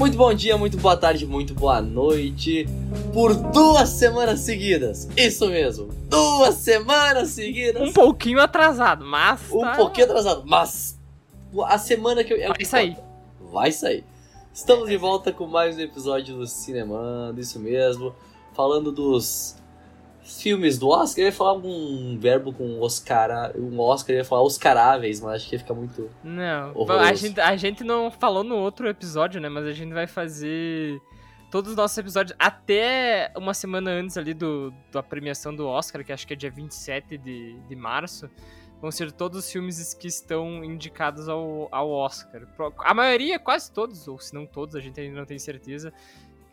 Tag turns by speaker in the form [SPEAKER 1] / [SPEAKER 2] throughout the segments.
[SPEAKER 1] Muito bom dia, muito boa tarde, muito boa noite. Por duas semanas seguidas. Isso mesmo. Duas semanas seguidas.
[SPEAKER 2] Um pouquinho atrasado, mas.
[SPEAKER 1] Um
[SPEAKER 2] tá...
[SPEAKER 1] pouquinho atrasado, mas. A semana que eu. é
[SPEAKER 2] Vai sair.
[SPEAKER 1] Vai sair. Estamos de volta com mais um episódio do Cinemando, isso mesmo. Falando dos filmes do Oscar. Eu ia falar um verbo com Oscar. Um Oscar, eu ia falar Oscaráveis, mas acho que ia ficar muito.
[SPEAKER 2] Não,
[SPEAKER 1] Horroroso.
[SPEAKER 2] a gente, a gente não falou no outro episódio, né? Mas a gente vai fazer todos os nossos episódios até uma semana antes ali do, da premiação do Oscar, que acho que é dia 27 de, de março. Vão ser todos os filmes que estão indicados ao, ao Oscar. A maioria, quase todos, ou se não todos, a gente ainda não tem certeza,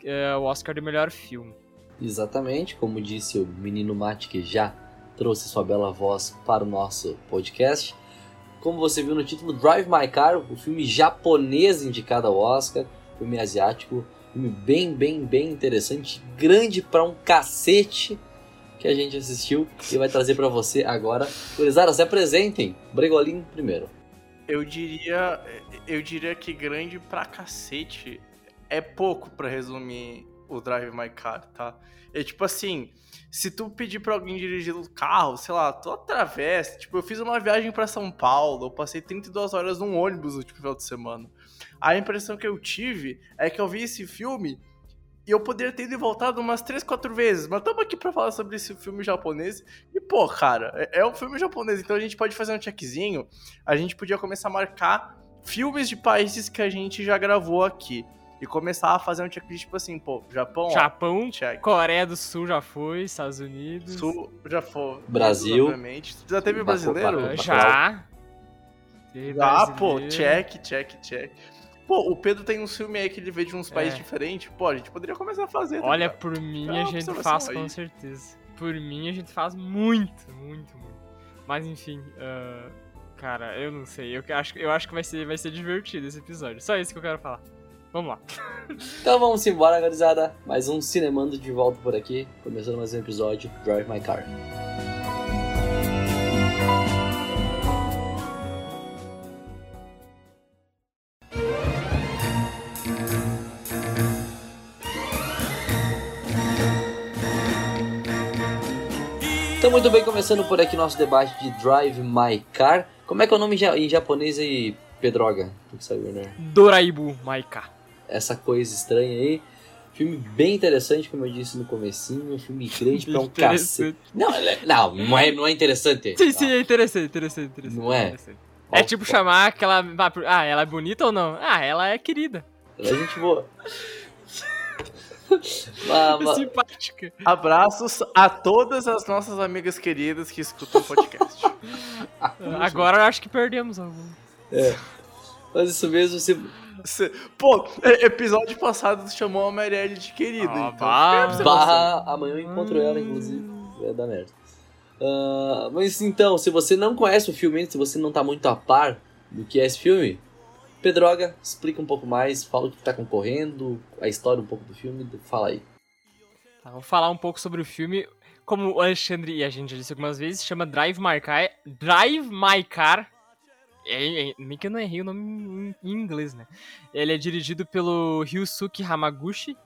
[SPEAKER 2] é o Oscar de melhor filme.
[SPEAKER 1] Exatamente, como disse o menino Mate que já trouxe sua bela voz para o nosso podcast. Como você viu no título, Drive My Car, o filme japonês indicado ao Oscar, filme asiático, filme bem, bem, bem interessante, grande para um cacete que a gente assistiu e vai trazer para você agora. Gurizada, se apresentem. Bregolim primeiro.
[SPEAKER 3] Eu diria, eu diria que grande pra cacete é pouco pra resumir o Drive My Car, tá? É tipo assim, se tu pedir pra alguém dirigir o carro, sei lá, tu atravessa, tipo, eu fiz uma viagem pra São Paulo, eu passei 32 horas num ônibus no último final de semana. A impressão que eu tive é que eu vi esse filme e eu poderia ter ido e voltado umas 3, 4 vezes, mas estamos aqui pra falar sobre esse filme japonês. E, pô, cara, é, é um filme japonês, então a gente pode fazer um checkzinho a gente podia começar a marcar filmes de países que a gente já gravou aqui. E começar a fazer um checklist, tipo assim, pô, Japão, ó,
[SPEAKER 2] Japão,
[SPEAKER 3] check.
[SPEAKER 2] Coreia do Sul já foi, Estados Unidos.
[SPEAKER 3] Sul, já foi.
[SPEAKER 1] Brasil.
[SPEAKER 3] Obviamente. Já teve brasileiro?
[SPEAKER 2] Já. Teve
[SPEAKER 3] Ah, pô,
[SPEAKER 2] brasileiro.
[SPEAKER 3] check, check, check. Pô, o Pedro tem um filme aí que ele vê de uns países
[SPEAKER 2] É.
[SPEAKER 3] diferentes. Pô, a gente poderia começar a fazer. tá
[SPEAKER 2] Olha,
[SPEAKER 3] ligado?
[SPEAKER 2] por mim
[SPEAKER 3] É
[SPEAKER 2] a gente faz
[SPEAKER 3] aí.
[SPEAKER 2] com certeza. Por mim a gente faz muito, muito, muito. Mas enfim, ah, cara, eu não sei. Eu acho, eu acho que vai ser, vai ser divertido esse episódio. Só isso que eu quero falar. Vamos lá.
[SPEAKER 1] Então vamos embora, gurizada. Mais um Cinemando de volta por aqui. Começando mais um episódio, Drive My Car. Então, muito bem, começando por aqui nosso debate de Drive My Car. Como é que é o nome em ja- em japonês aí, Pedroga? Tu que sabe, né?
[SPEAKER 2] Doraibu Maika.
[SPEAKER 1] Essa coisa estranha aí. Filme bem interessante, como eu disse no comecinho. Um filme grande pra um cacete. Não, é- não, não é, não é interessante.
[SPEAKER 2] Sim, sim, é interessante, interessante, interessante.
[SPEAKER 1] Não é?
[SPEAKER 2] interessante. É tipo chamar aquela. Ah, ela é bonita ou não? Ah, ela é querida.
[SPEAKER 1] A gente boa. mas,
[SPEAKER 2] Simpática.
[SPEAKER 3] Abraços a todas as nossas amigas queridas que escutam o podcast.
[SPEAKER 2] Agora eu acho que perdemos algum.
[SPEAKER 1] mas isso mesmo, se,
[SPEAKER 3] Cê- Pô, e- episódio passado chamou a Marielle de querida.
[SPEAKER 2] Ah,
[SPEAKER 3] então,
[SPEAKER 1] barra, amanhã eu encontro ela, inclusive. Vai dar merda. Ah, mas então, se você não conhece o filme, se você não tá muito a par do que é esse filme, Pedroga, explica um pouco mais, fala o que tá concorrendo, a história um pouco do filme, fala aí.
[SPEAKER 2] Tá, vou falar um pouco sobre o filme. Como o Alexandre e a gente já disse algumas vezes, chama Drive My Car. Drive My Car. É, é, nem que eu não errei o nome em, inglês, né? Ele é dirigido pelo Ryusuke Hamaguchi.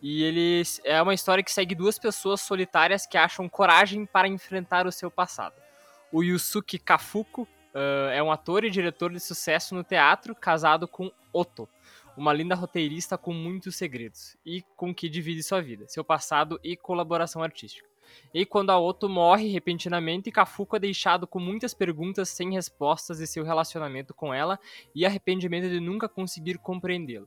[SPEAKER 2] E ele é uma história que segue duas pessoas solitárias que acham coragem para enfrentar o seu passado. O Yusuke Kafuku ah, é um ator e diretor de sucesso no teatro, casado com Oto, uma linda roteirista com muitos segredos, e com que divide sua vida, seu passado e colaboração artística. E quando a Otto morre repentinamente, Kafuku é deixado com muitas perguntas sem respostas de seu relacionamento com ela e arrependimento de nunca conseguir compreendê-la.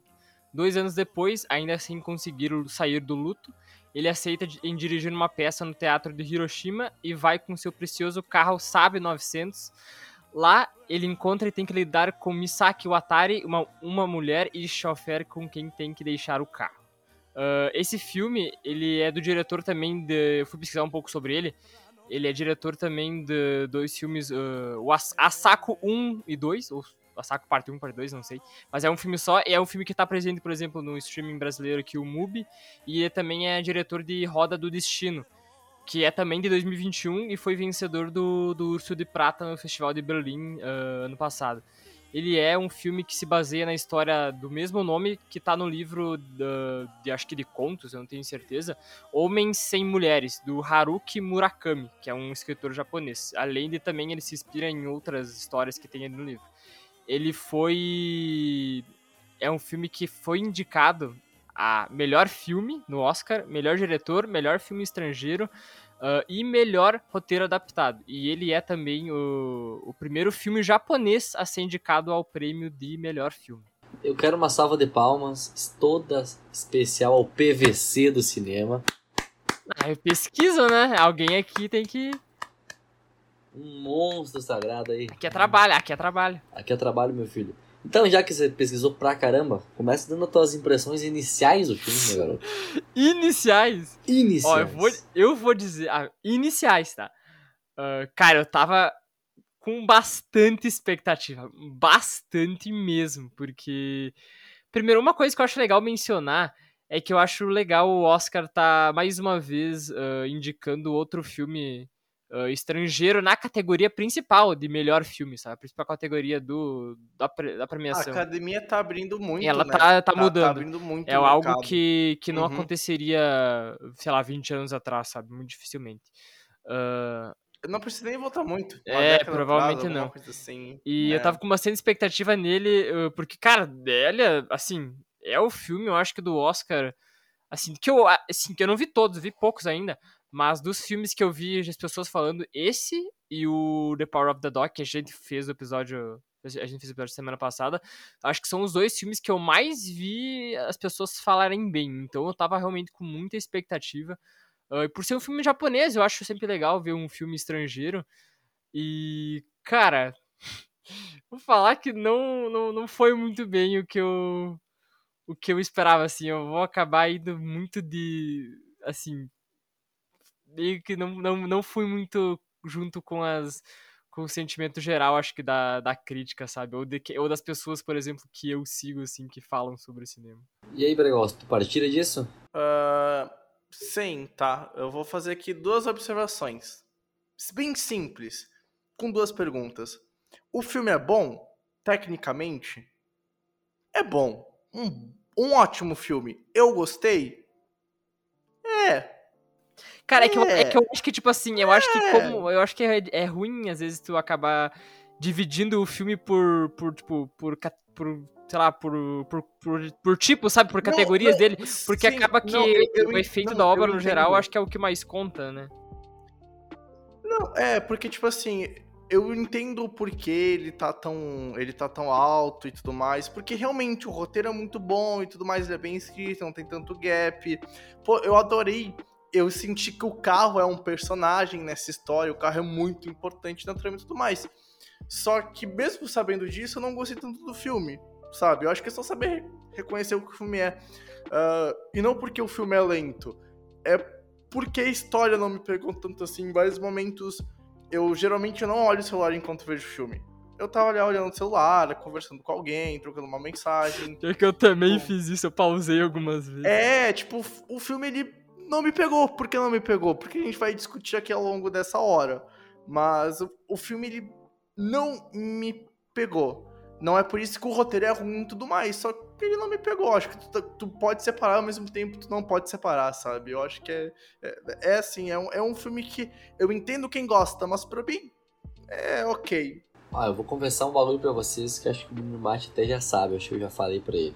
[SPEAKER 2] Dois anos depois, ainda sem conseguir sair do luto, ele aceita em dirigir uma peça no teatro de Hiroshima e vai com seu precioso carro Saab 900 Lá, ele encontra e tem que lidar com Misaki Watari, uma, uma mulher e chofer com quem tem que deixar o carro. Ah, esse filme, ele é do diretor também de... Eu fui pesquisar um pouco sobre ele. Ele é diretor também de dois filmes, ah, o As- Asako 1 e 2, ou Asako parte 1, parte 2, não sei. Mas é um filme só, é um filme que está presente, por exemplo, no streaming brasileiro aqui, o MUBI, e também é diretor de Roda do Destino, que é também de 2021 e foi vencedor do, do Urso de Prata no Festival de Berlim ah, ano passado. Ele é um filme que se baseia na história do mesmo nome que tá no livro de, acho que de contos, eu não tenho certeza, Homens Sem Mulheres, do Haruki Murakami, que é um escritor japonês. Além de também ele se inspira em outras histórias que tem ali no livro. Ele foi é um filme que foi indicado a melhor filme no Oscar, melhor diretor, melhor filme estrangeiro, Uh, e melhor roteiro adaptado. E ele é também o, o primeiro filme japonês a ser indicado ao prêmio de melhor filme.
[SPEAKER 1] Eu quero uma salva de palmas, toda especial ao PVC do cinema.
[SPEAKER 2] Ah, eu pesquiso, né? Alguém aqui tem que.
[SPEAKER 1] Um monstro sagrado aí.
[SPEAKER 2] Aqui é trabalho, aqui é trabalho.
[SPEAKER 1] Aqui é trabalho, meu filho. Então, já que você pesquisou pra caramba, começa dando as tuas impressões iniciais do filme, meu garoto.
[SPEAKER 2] iniciais?
[SPEAKER 1] Iniciais.
[SPEAKER 2] Ó, eu vou, eu vou dizer. Ah, iniciais, tá? Uh, cara, eu tava com bastante expectativa. Bastante mesmo, porque. Primeiro, uma coisa que eu acho legal mencionar é que eu acho legal o Oscar tá mais uma vez uh, indicando outro filme uh, estrangeiro na categoria principal de melhor filme, sabe? A principal categoria do, da, da premiação.
[SPEAKER 3] A academia tá abrindo muito,
[SPEAKER 2] Ela
[SPEAKER 3] né?
[SPEAKER 2] tá, tá,
[SPEAKER 3] tá
[SPEAKER 2] mudando.
[SPEAKER 3] Tá abrindo muito
[SPEAKER 2] é algo
[SPEAKER 3] mercado.
[SPEAKER 2] que, que não
[SPEAKER 3] Uhum.
[SPEAKER 2] aconteceria, sei lá, 20 anos atrás, sabe? Muito dificilmente. Uh,
[SPEAKER 3] Eu não preciso nem votar muito.
[SPEAKER 2] É, provavelmente
[SPEAKER 3] atrás,
[SPEAKER 2] não.
[SPEAKER 3] assim.
[SPEAKER 2] E
[SPEAKER 3] É.
[SPEAKER 2] eu tava com bastante expectativa nele, porque, cara, ele, assim, é o filme, eu acho que do Oscar, assim, que eu, assim, que eu não vi todos, vi poucos ainda, mas dos filmes que eu vi as pessoas falando, esse e o The Power of the Dog, que a gente fez o episódio, a gente fez o episódio semana passada, acho que são os dois filmes que eu mais vi as pessoas falarem bem, então eu tava realmente com muita expectativa. Uh, e por ser um filme japonês, eu acho sempre legal ver um filme estrangeiro. E, cara, vou falar que não, não, não foi muito bem o que eu o que eu esperava assim. Eu vou acabar indo muito de assim, meio que não, não, não fui muito junto com as com o sentimento geral, acho que da, da crítica, sabe? Ou, de, ou das pessoas, por exemplo, que eu sigo, assim, que falam sobre o cinema.
[SPEAKER 1] E aí, Bregos, tu partilha disso?
[SPEAKER 3] Ah, sim, tá. Eu vou fazer aqui duas observações. Bem simples, com duas perguntas. O filme é bom? Tecnicamente? É bom. Um, um ótimo filme. Eu gostei? É.
[SPEAKER 2] Cara, é, que eu, é
[SPEAKER 3] É.
[SPEAKER 2] que eu acho que, tipo assim, eu acho que
[SPEAKER 3] É.
[SPEAKER 2] como. Eu acho que é, é ruim, às vezes, tu acabar dividindo o filme por. por, tipo, por. por sei lá, por, por, por, por tipo, sabe? Por categorias
[SPEAKER 3] não,
[SPEAKER 2] dele. Porque
[SPEAKER 3] sim,
[SPEAKER 2] acaba que
[SPEAKER 3] não, eu- eu
[SPEAKER 2] o efeito
[SPEAKER 3] não,
[SPEAKER 2] da obra, no geral, acho que é o que mais conta, né?
[SPEAKER 3] Não, é, porque, tipo assim, eu entendo o porquê ele tá tão. ele tá tão alto e tudo mais. Porque realmente o roteiro é muito bom e tudo mais, ele é bem escrito, não tem tanto gap. Pô, eu adorei. Eu senti que o carro é um personagem nessa história, o carro é muito importante na trama e tudo mais. Só que, mesmo sabendo disso, eu não gostei tanto do filme, sabe? Eu acho que é só saber reconhecer o que o filme é. Ah, e não porque o filme é lento. É porque a história não me pegou tanto assim. Em vários momentos, eu geralmente não olho o celular enquanto vejo o filme. Eu tava ali olhando o celular, conversando com alguém, trocando uma mensagem.
[SPEAKER 2] É que eu também fiz isso, eu pausei algumas vezes.
[SPEAKER 3] É, tipo, o filme ele não me pegou. Por que não me pegou? Porque a gente vai discutir aqui ao longo dessa hora. Mas o, o filme ele não me pegou. Não é por isso que o roteiro é ruim e tudo mais, só que ele não me pegou. Acho que tu, tu pode separar ao mesmo tempo, tu não pode separar, sabe? Eu acho que é, é, é assim, é um, é um filme que eu entendo quem gosta, mas pra mim é ok.
[SPEAKER 1] Ah, eu vou confessar um bagulho pra vocês que acho que o Mate até já sabe, acho que eu já falei pra ele.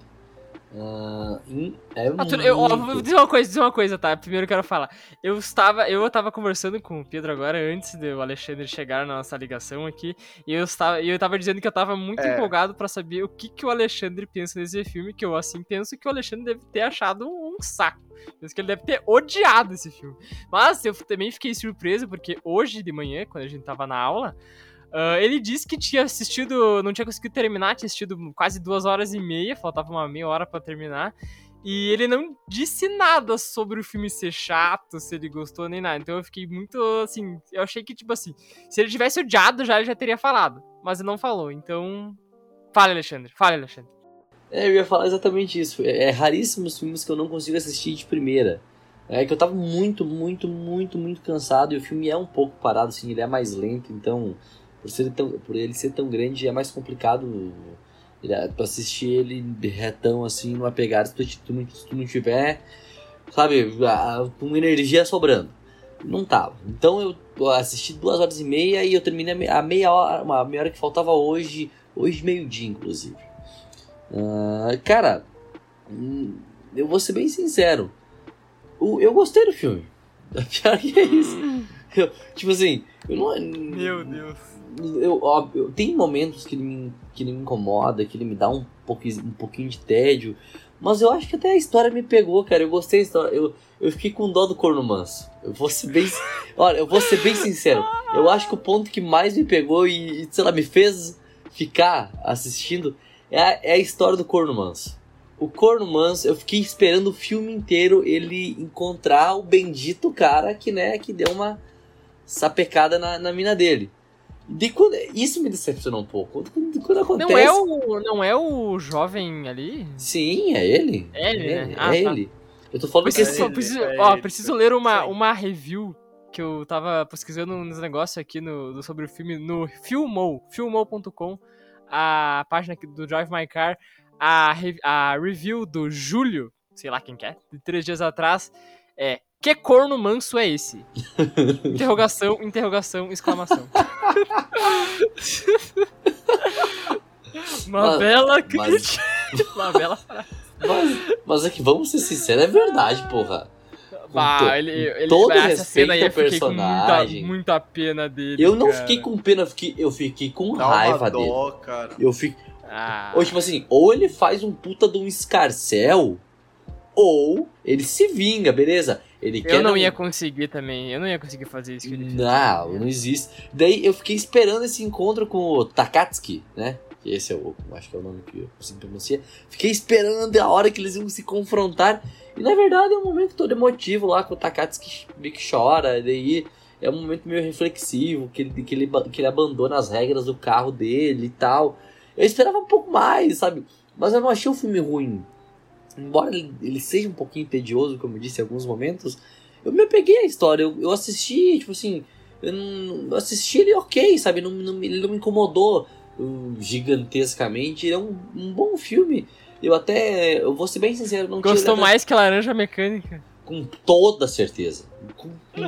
[SPEAKER 1] Ah, em- é
[SPEAKER 2] Ah, tu- eu, ó, vou dizer uma coisa, dizer uma coisa, tá? Primeiro eu quero falar. Eu estava, eu estava conversando com o Pedro agora, antes do Alexandre chegar na nossa ligação aqui, e eu estava, eu estava dizendo que eu estava muito
[SPEAKER 3] É.
[SPEAKER 2] empolgado pra saber o que, que o Alexandre pensa desse filme, que eu assim penso que o Alexandre deve ter achado um, um saco. Penso que ele deve ter odiado esse filme. Mas eu também fiquei surpreso, porque hoje de manhã, quando a gente tava na aula, ah, ele disse que tinha assistido, não tinha conseguido terminar, tinha assistido quase duas horas e meia, faltava uma meia hora pra terminar. E ele não disse nada sobre o filme ser chato, se ele gostou nem nada. Então eu fiquei muito assim. Eu achei que, tipo assim, se ele tivesse odiado já, ele já teria falado. Mas ele não falou. Então. Fale, Alexandre. Fale, Alexandre.
[SPEAKER 1] É, eu ia falar exatamente isso. É, é raríssimos filmes que eu não consigo assistir de primeira. É que eu tava muito, muito, muito, muito cansado e o filme é um pouco parado, assim, ele é mais lento, então por, ser tão, por ele ser tão grande, é mais complicado ele, tu assistir ele retão assim, numa pegada, se tu, tu, não, tu não tiver, sabe, com energia sobrando. Não tava. Então eu assisti duas horas e meia e eu terminei a meia hora, uma meia hora que faltava hoje, hoje meio-dia, inclusive. Uh, cara, hum, eu vou ser bem sincero. Eu gostei do filme. Pior que é isso. Eu, tipo assim, eu não.
[SPEAKER 2] Meu Deus.
[SPEAKER 1] Eu, óbvio, tem momentos que ele, me, que ele me incomoda, que ele me dá um pouquinho, um pouquinho de tédio. Mas eu acho que até a história me pegou, cara. Eu gostei da história. Eu, eu fiquei com dó do corno manso. Eu vou ser bem. olha, eu vou ser bem sincero. Eu acho que o ponto que mais me pegou e, sei lá, me fez ficar assistindo é a, é a história do corno manso. O corno manso, eu fiquei esperando o filme inteiro ele encontrar o bendito cara que, né, que deu uma sapecada na, na mina dele. De quando, isso me decepcionou um pouco. Quando, quando acontece.
[SPEAKER 2] Não é, o, não é o jovem ali?
[SPEAKER 1] Sim, é ele.
[SPEAKER 2] É ele,
[SPEAKER 1] é,
[SPEAKER 2] né?
[SPEAKER 1] Ah, é tá. ele. Eu tô falando
[SPEAKER 2] preciso,
[SPEAKER 1] que é
[SPEAKER 2] preciso, é ó, preciso ler uma, uma review que eu tava pesquisando uns negócios aqui no, sobre o filme no Filmou, filmou.com, a página do Drive My Car, a, a review do Júlio, sei lá quem quer, é, de três dias atrás, é que corno manso é esse? interrogação, interrogação, exclamação. Uma mas, bela crítica. Mas... Uma bela frase.
[SPEAKER 1] Mas, mas é que vamos ser sinceros, é verdade, porra.
[SPEAKER 2] Bah, ele, ele,
[SPEAKER 1] todo
[SPEAKER 2] essa
[SPEAKER 1] respeito
[SPEAKER 2] cena aí
[SPEAKER 1] ao personagem.
[SPEAKER 2] Com muita, muita pena dele.
[SPEAKER 1] Eu não
[SPEAKER 2] cara.
[SPEAKER 1] fiquei com pena, eu fiquei, eu fiquei com
[SPEAKER 3] Dá
[SPEAKER 1] raiva
[SPEAKER 3] dó,
[SPEAKER 1] dele.
[SPEAKER 3] Cara.
[SPEAKER 1] Eu fico.
[SPEAKER 2] Ah.
[SPEAKER 1] Ou tipo assim, ou ele faz um puta de um escarcel, ou ele se vinga, beleza? Ele
[SPEAKER 2] eu não, não ia conseguir também, eu não ia conseguir fazer isso que ele fez.
[SPEAKER 1] Não, não existe. Daí eu fiquei esperando esse encontro com o Takatsuki, né? Esse é o, acho que é o nome que eu consigo pronunciar. Fiquei esperando a hora que eles iam se confrontar. E na verdade é um momento todo emotivo lá com o Takatsuki meio que chora. Daí é um momento meio reflexivo, que ele, que, ele, que ele abandona as regras do carro dele e tal. Eu esperava um pouco mais, sabe? Mas eu não achei o filme ruim embora ele, ele, seja um pouquinho tedioso, como eu disse em alguns momentos, eu me apeguei à história. Eu, eu assisti, tipo assim, eu, não, eu assisti ele ok, sabe? Não, não, ele não me incomodou uh, gigantescamente. Ele é um, um, bom filme. Eu até, eu vou ser bem sincero, não
[SPEAKER 2] Gostou mais que Laranja Mecânica?
[SPEAKER 1] Com toda certeza. Com, com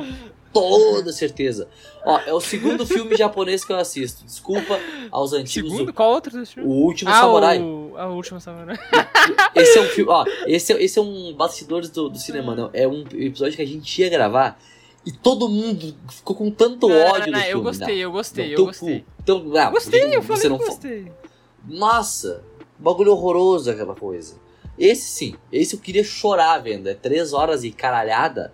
[SPEAKER 1] toda certeza. Ó, é o segundo filme japonês que eu assisto. Desculpa aos antigos.
[SPEAKER 2] Segundo? Qual outro?
[SPEAKER 1] O Último
[SPEAKER 2] ah,
[SPEAKER 1] Samurai.
[SPEAKER 2] O... Ah, o Último Samurai.
[SPEAKER 1] Esse é um filme, ó, esse é, esse é um bastidores do, do cinema, não. É um episódio que a gente ia gravar e todo mundo ficou com tanto
[SPEAKER 2] não,
[SPEAKER 1] ódio
[SPEAKER 2] não,
[SPEAKER 1] do filme.
[SPEAKER 2] Eu gostei, eu gostei,
[SPEAKER 1] não,
[SPEAKER 2] eu gostei.
[SPEAKER 1] Então, ah,
[SPEAKER 2] gostei, eu falei
[SPEAKER 1] não
[SPEAKER 2] que gostei.
[SPEAKER 1] Nossa, bagulho horroroso aquela coisa. Esse sim, esse eu queria chorar vendo. É três horas e caralhada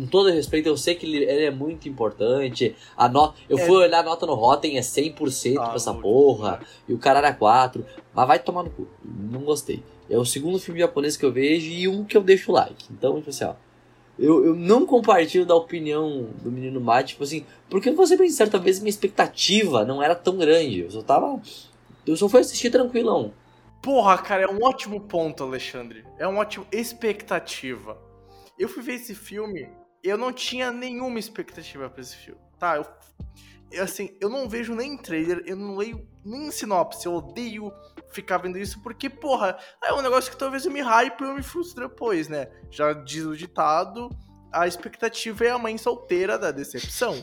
[SPEAKER 1] com todo respeito, eu sei que ele, ele é muito importante. A nota, eu é. fui olhar a nota no Rotten, é 100% ah, pra essa porra. E o cara era 4. Mas vai tomar no cu. Não gostei. É o segundo filme japonês que eu vejo e um que eu deixo like. Então, tipo assim, ó. Eu, eu não compartilho da opinião do menino Mate, tipo assim, porque você bem certa vez minha expectativa não era tão grande. Eu só tava. Eu só fui assistir tranquilão.
[SPEAKER 3] Porra, cara, é um ótimo ponto, Alexandre. É um ótimo expectativa. Eu fui ver esse filme eu não tinha nenhuma expectativa para esse filme, tá? Eu, eu, assim, eu não vejo nem trailer, eu não leio nem sinopse, eu odeio ficar vendo isso porque, porra, é um negócio que talvez eu me hype e eu me frustre depois, né? Já diz o ditado, a expectativa é a mãe solteira da decepção.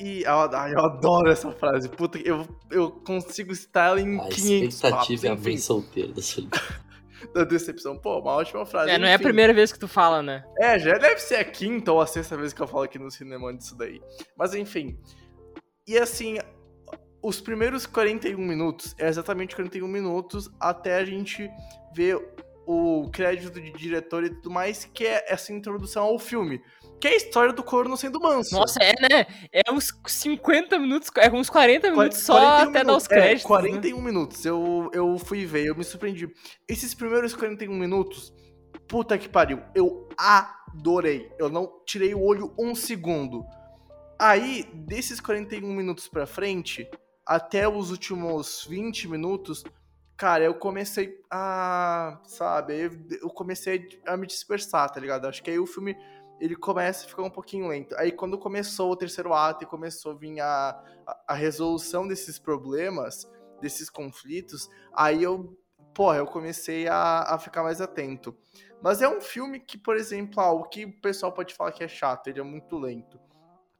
[SPEAKER 3] E eu, eu adoro essa frase. Puta, eu, eu consigo citar ela em a 500 A
[SPEAKER 1] expectativa é a mãe solteira da solidão.
[SPEAKER 3] Da decepção. Pô, uma ótima frase.
[SPEAKER 2] É, não Enfim. é a primeira vez que tu fala, né?
[SPEAKER 3] É, já deve ser a quinta ou a sexta vez que eu falo aqui no cinema disso daí. Mas enfim. E assim, os primeiros 41 minutos, é exatamente 41 minutos até a gente ver o crédito de diretor e tudo mais, que é essa introdução ao filme. Que é a história do corno sendo manso.
[SPEAKER 2] Nossa, é, né? É uns 50 minutos, é uns 40 minutos 40, só 41 até minutos, dar os créditos.
[SPEAKER 3] É, 41 né? minutos. Eu, eu fui ver, eu me surpreendi. Esses primeiros 41 minutos, puta que pariu, eu adorei. Eu não tirei o olho um segundo. Aí, desses 41 minutos pra frente, até os últimos 20 minutos, cara, eu comecei a. Sabe? Eu comecei a me dispersar, tá ligado? Acho que aí o filme ele começa a ficar um pouquinho lento. Aí quando começou o terceiro ato e começou a vir a, a, a resolução desses problemas, desses conflitos, aí eu, porra, eu comecei a, a ficar mais atento. Mas é um filme que, por exemplo, ah, o que o pessoal pode falar que é chato, ele é muito lento.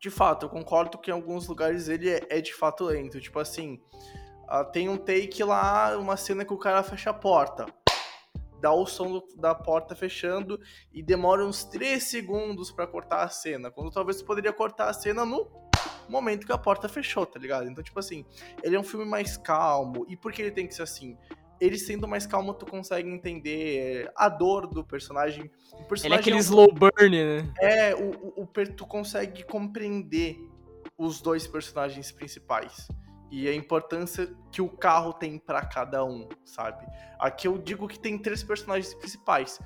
[SPEAKER 3] De fato, eu concordo que em alguns lugares ele é, é de fato lento. Tipo assim, uh, tem um take lá, uma cena que o cara fecha a porta dá o som do, da porta fechando e demora uns 3 segundos para cortar a cena. Quando talvez você poderia cortar a cena no momento que a porta fechou, tá ligado? Então, tipo assim, ele é um filme mais calmo. E por que ele tem que ser assim? Ele sendo mais calmo, tu consegue entender a dor do personagem. personagem
[SPEAKER 2] ele é aquele é um... slow burn, né?
[SPEAKER 3] É, o, o, o, tu consegue compreender os dois personagens principais e a importância que o carro tem para cada um, sabe? Aqui eu digo que tem três personagens principais: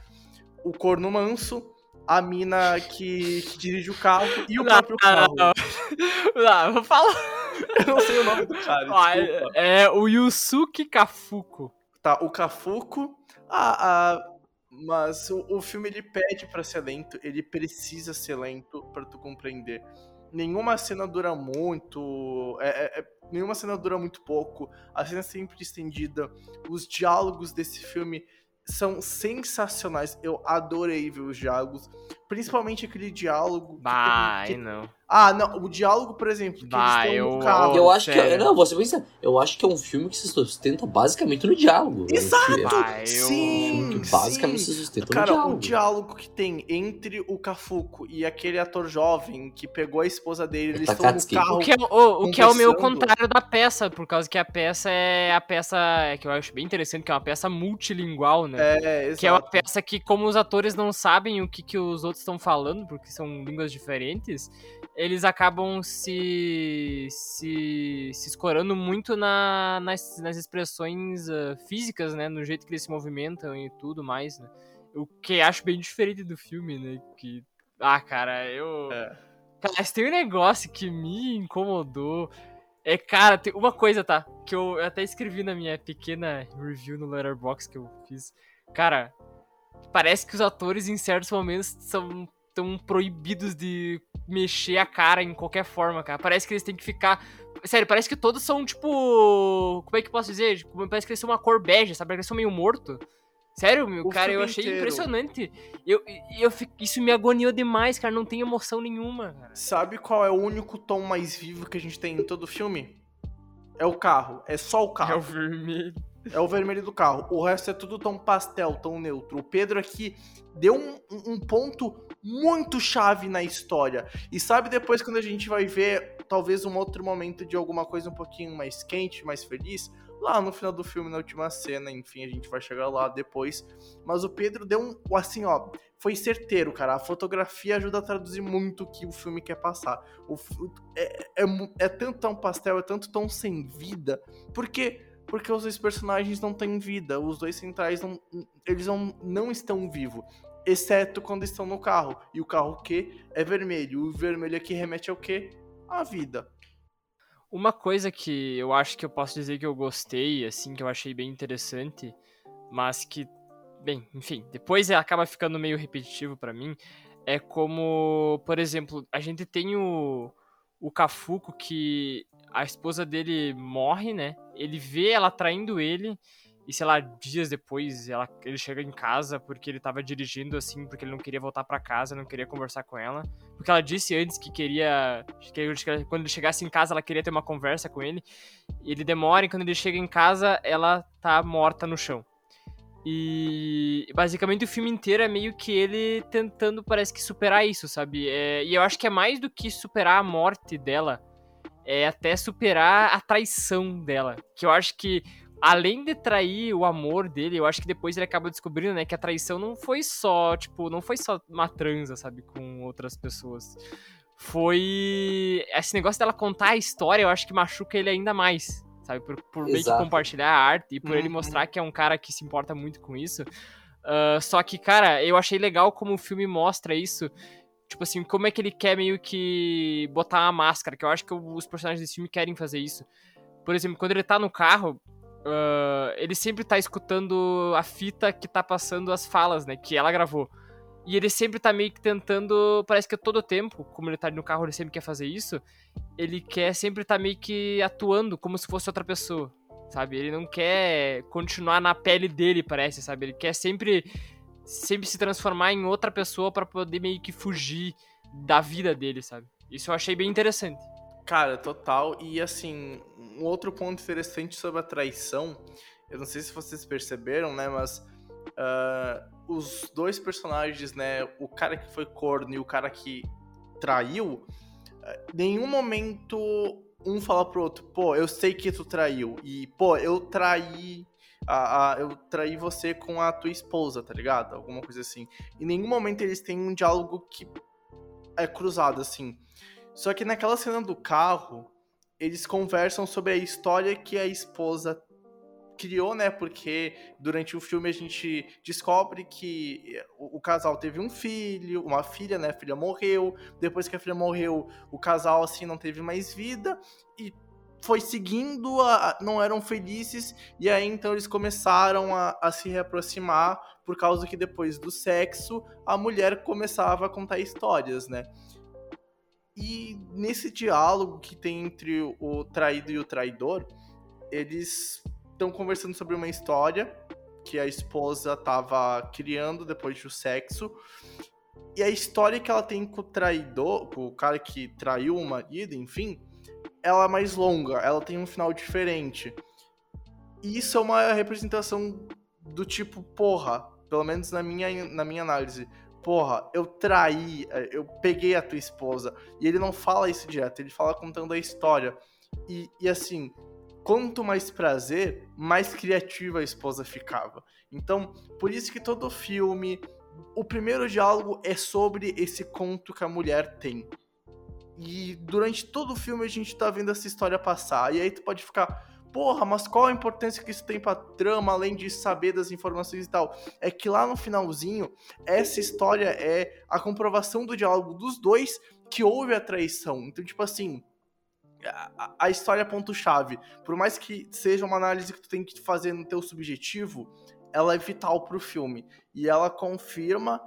[SPEAKER 3] o corno manso, a mina que, que dirige o carro e o não, próprio carro. Não,
[SPEAKER 2] não. vou falar.
[SPEAKER 3] eu não sei o nome do cara. Ah,
[SPEAKER 2] é, é, o Yusuke Kafuko.
[SPEAKER 3] Tá, o Kafuko. A, a, mas o, o filme ele pede para ser lento, ele precisa ser lento para tu compreender nenhuma cena dura muito, é, é, é, nenhuma cena dura muito pouco, a cena é sempre estendida, os diálogos desse filme são sensacionais, eu adorei ver os diálogos, principalmente aquele diálogo...
[SPEAKER 2] Vai, que, que, não.
[SPEAKER 3] Ah, não, o diálogo, por exemplo, que
[SPEAKER 2] bah, eles estão
[SPEAKER 1] no
[SPEAKER 3] carro.
[SPEAKER 1] Eu acho sério. que. Não, você pensa. Eu acho que é um filme que se sustenta basicamente no diálogo.
[SPEAKER 3] Exato!
[SPEAKER 1] Bah,
[SPEAKER 3] eu... Sim!
[SPEAKER 1] Um que basicamente sim. se sustenta
[SPEAKER 3] Cara,
[SPEAKER 1] no diálogo.
[SPEAKER 3] o diálogo que tem entre o Kafuko e aquele ator jovem que pegou a esposa dele, eles estão no carro.
[SPEAKER 2] O que, é, o, o que é o meu contrário da peça, por causa que a peça é a peça é, que eu acho bem interessante, que é uma peça multilingual, né?
[SPEAKER 3] É, exato.
[SPEAKER 2] Que é uma peça que, como os atores não sabem o que, que os outros estão falando, porque são línguas diferentes, eles acabam se, se, se escorando muito na, nas, nas expressões uh, físicas, né? No jeito que eles se movimentam e tudo mais, né? O que acho bem diferente do filme, né? Que, ah, cara, eu... É. Cara, tem um negócio que me incomodou. É, cara, tem uma coisa, tá? Que eu até escrevi na minha pequena review no Letterboxd que eu fiz. Cara, parece que os atores em certos momentos são tão proibidos de mexer a cara em qualquer forma, cara. Parece que eles têm que ficar. Sério, parece que todos são tipo. Como é que eu posso dizer? Tipo, parece que eles são uma cor bege, sabe? Parece que eles são meio morto. Sério, meu, o cara, eu achei inteiro. impressionante. Eu, eu, isso me agoniou demais, cara. Não tem emoção nenhuma. Cara.
[SPEAKER 3] Sabe qual é o único tom mais vivo que a gente tem em todo o filme? É o carro. É só o carro.
[SPEAKER 2] É o vermelho.
[SPEAKER 3] É o vermelho do carro. O resto é tudo tão pastel, tão neutro. O Pedro aqui deu um, um ponto muito chave na história. E sabe depois quando a gente vai ver talvez um outro momento de alguma coisa um pouquinho mais quente, mais feliz, lá no final do filme, na última cena, enfim, a gente vai chegar lá depois. Mas o Pedro deu um, assim, ó, foi certeiro, cara. A fotografia ajuda a traduzir muito o que o filme quer passar. O, é, é, é tanto tão pastel, é tanto tão sem vida, porque porque os dois personagens não têm vida, os dois centrais não, eles não, não estão vivos exceto quando estão no carro. E o carro que é vermelho. O vermelho aqui remete ao que? A vida.
[SPEAKER 2] Uma coisa que eu acho que eu posso dizer que eu gostei, assim, que eu achei bem interessante, mas que, bem, enfim, depois acaba ficando meio repetitivo para mim, é como, por exemplo, a gente tem o, o Cafuco que a esposa dele morre, né? Ele vê ela traindo ele e sei lá, dias depois ela, ele chega em casa porque ele tava dirigindo assim, porque ele não queria voltar para casa, não queria conversar com ela. Porque ela disse antes que queria. Que quando ele chegasse em casa, ela queria ter uma conversa com ele. Ele demora, e quando ele chega em casa, ela tá morta no chão. E basicamente o filme inteiro é meio que ele tentando, parece que, superar isso, sabe? É, e eu acho que é mais do que superar a morte dela, é até superar a traição dela. Que eu acho que além de trair o amor dele, eu acho que depois ele acaba descobrindo, né, que a traição não foi só, tipo, não foi só uma transa, sabe, com outras pessoas. Foi esse negócio dela contar a história, eu acho que machuca ele ainda mais, sabe, por, por meio que compartilhar a arte e por uhum. ele mostrar que é um cara que se importa muito com isso. Uh, só que, cara, eu achei legal como o filme mostra isso. Tipo assim, como é que ele quer meio que botar uma máscara, que eu acho que os personagens desse filme querem fazer isso. Por exemplo, quando ele tá no carro, Uh, ele sempre tá escutando a fita que tá passando as falas, né? Que ela gravou. E ele sempre tá meio que tentando. Parece que todo tempo, como ele tá no carro, ele sempre quer fazer isso. Ele quer sempre tá meio que atuando como se fosse outra pessoa. Sabe? Ele não quer continuar na pele dele, parece, sabe? Ele quer sempre. Sempre se transformar em outra pessoa para poder meio que fugir da vida dele, sabe? Isso eu achei bem interessante.
[SPEAKER 3] Cara, total. E assim, um outro ponto interessante sobre a traição, eu não sei se vocês perceberam, né? Mas uh, os dois personagens, né? O cara que foi corno e o cara que traiu, nenhum momento um fala pro outro, pô, eu sei que tu traiu. E, pô, eu traí. A, a, eu traí você com a tua esposa, tá ligado? Alguma coisa assim. Em nenhum momento eles têm um diálogo que é cruzado, assim. Só que naquela cena do carro, eles conversam sobre a história que a esposa criou, né? Porque durante o filme a gente descobre que o, o, casal teve um filho, uma filha, né? A filha morreu. Depois que a filha morreu, o casal assim não teve mais vida e foi seguindo, a, não eram felizes e aí então eles começaram a, a se reaproximar por causa que depois do sexo a mulher começava a contar histórias, né? E nesse diálogo que tem entre o traído e o traidor, eles estão conversando sobre uma história que a esposa estava criando depois do sexo. E a história que ela tem com o traidor, com o cara que traiu o marido, enfim, ela é mais longa, ela tem um final diferente. E isso é uma representação do tipo, porra, pelo menos na minha, na minha análise, porra, eu traí, eu peguei a tua esposa. E ele não fala isso direto, ele fala contando a história. E, e assim, quanto mais prazer, mais criativa a esposa ficava. Então, por isso que todo filme, o primeiro diálogo é sobre esse conto que a mulher tem. E durante todo o filme a gente tá vendo essa história passar. E aí tu pode ficar, porra, mas qual a importância que isso tem pra trama, além de saber das informações e tal? É que lá no finalzinho, essa história é a comprovação do diálogo dos dois que houve a traição. Então, tipo assim, a, história é ponto-chave. Por mais que seja uma análise que tu tem que fazer no teu subjetivo, ela é vital pro filme. E ela confirma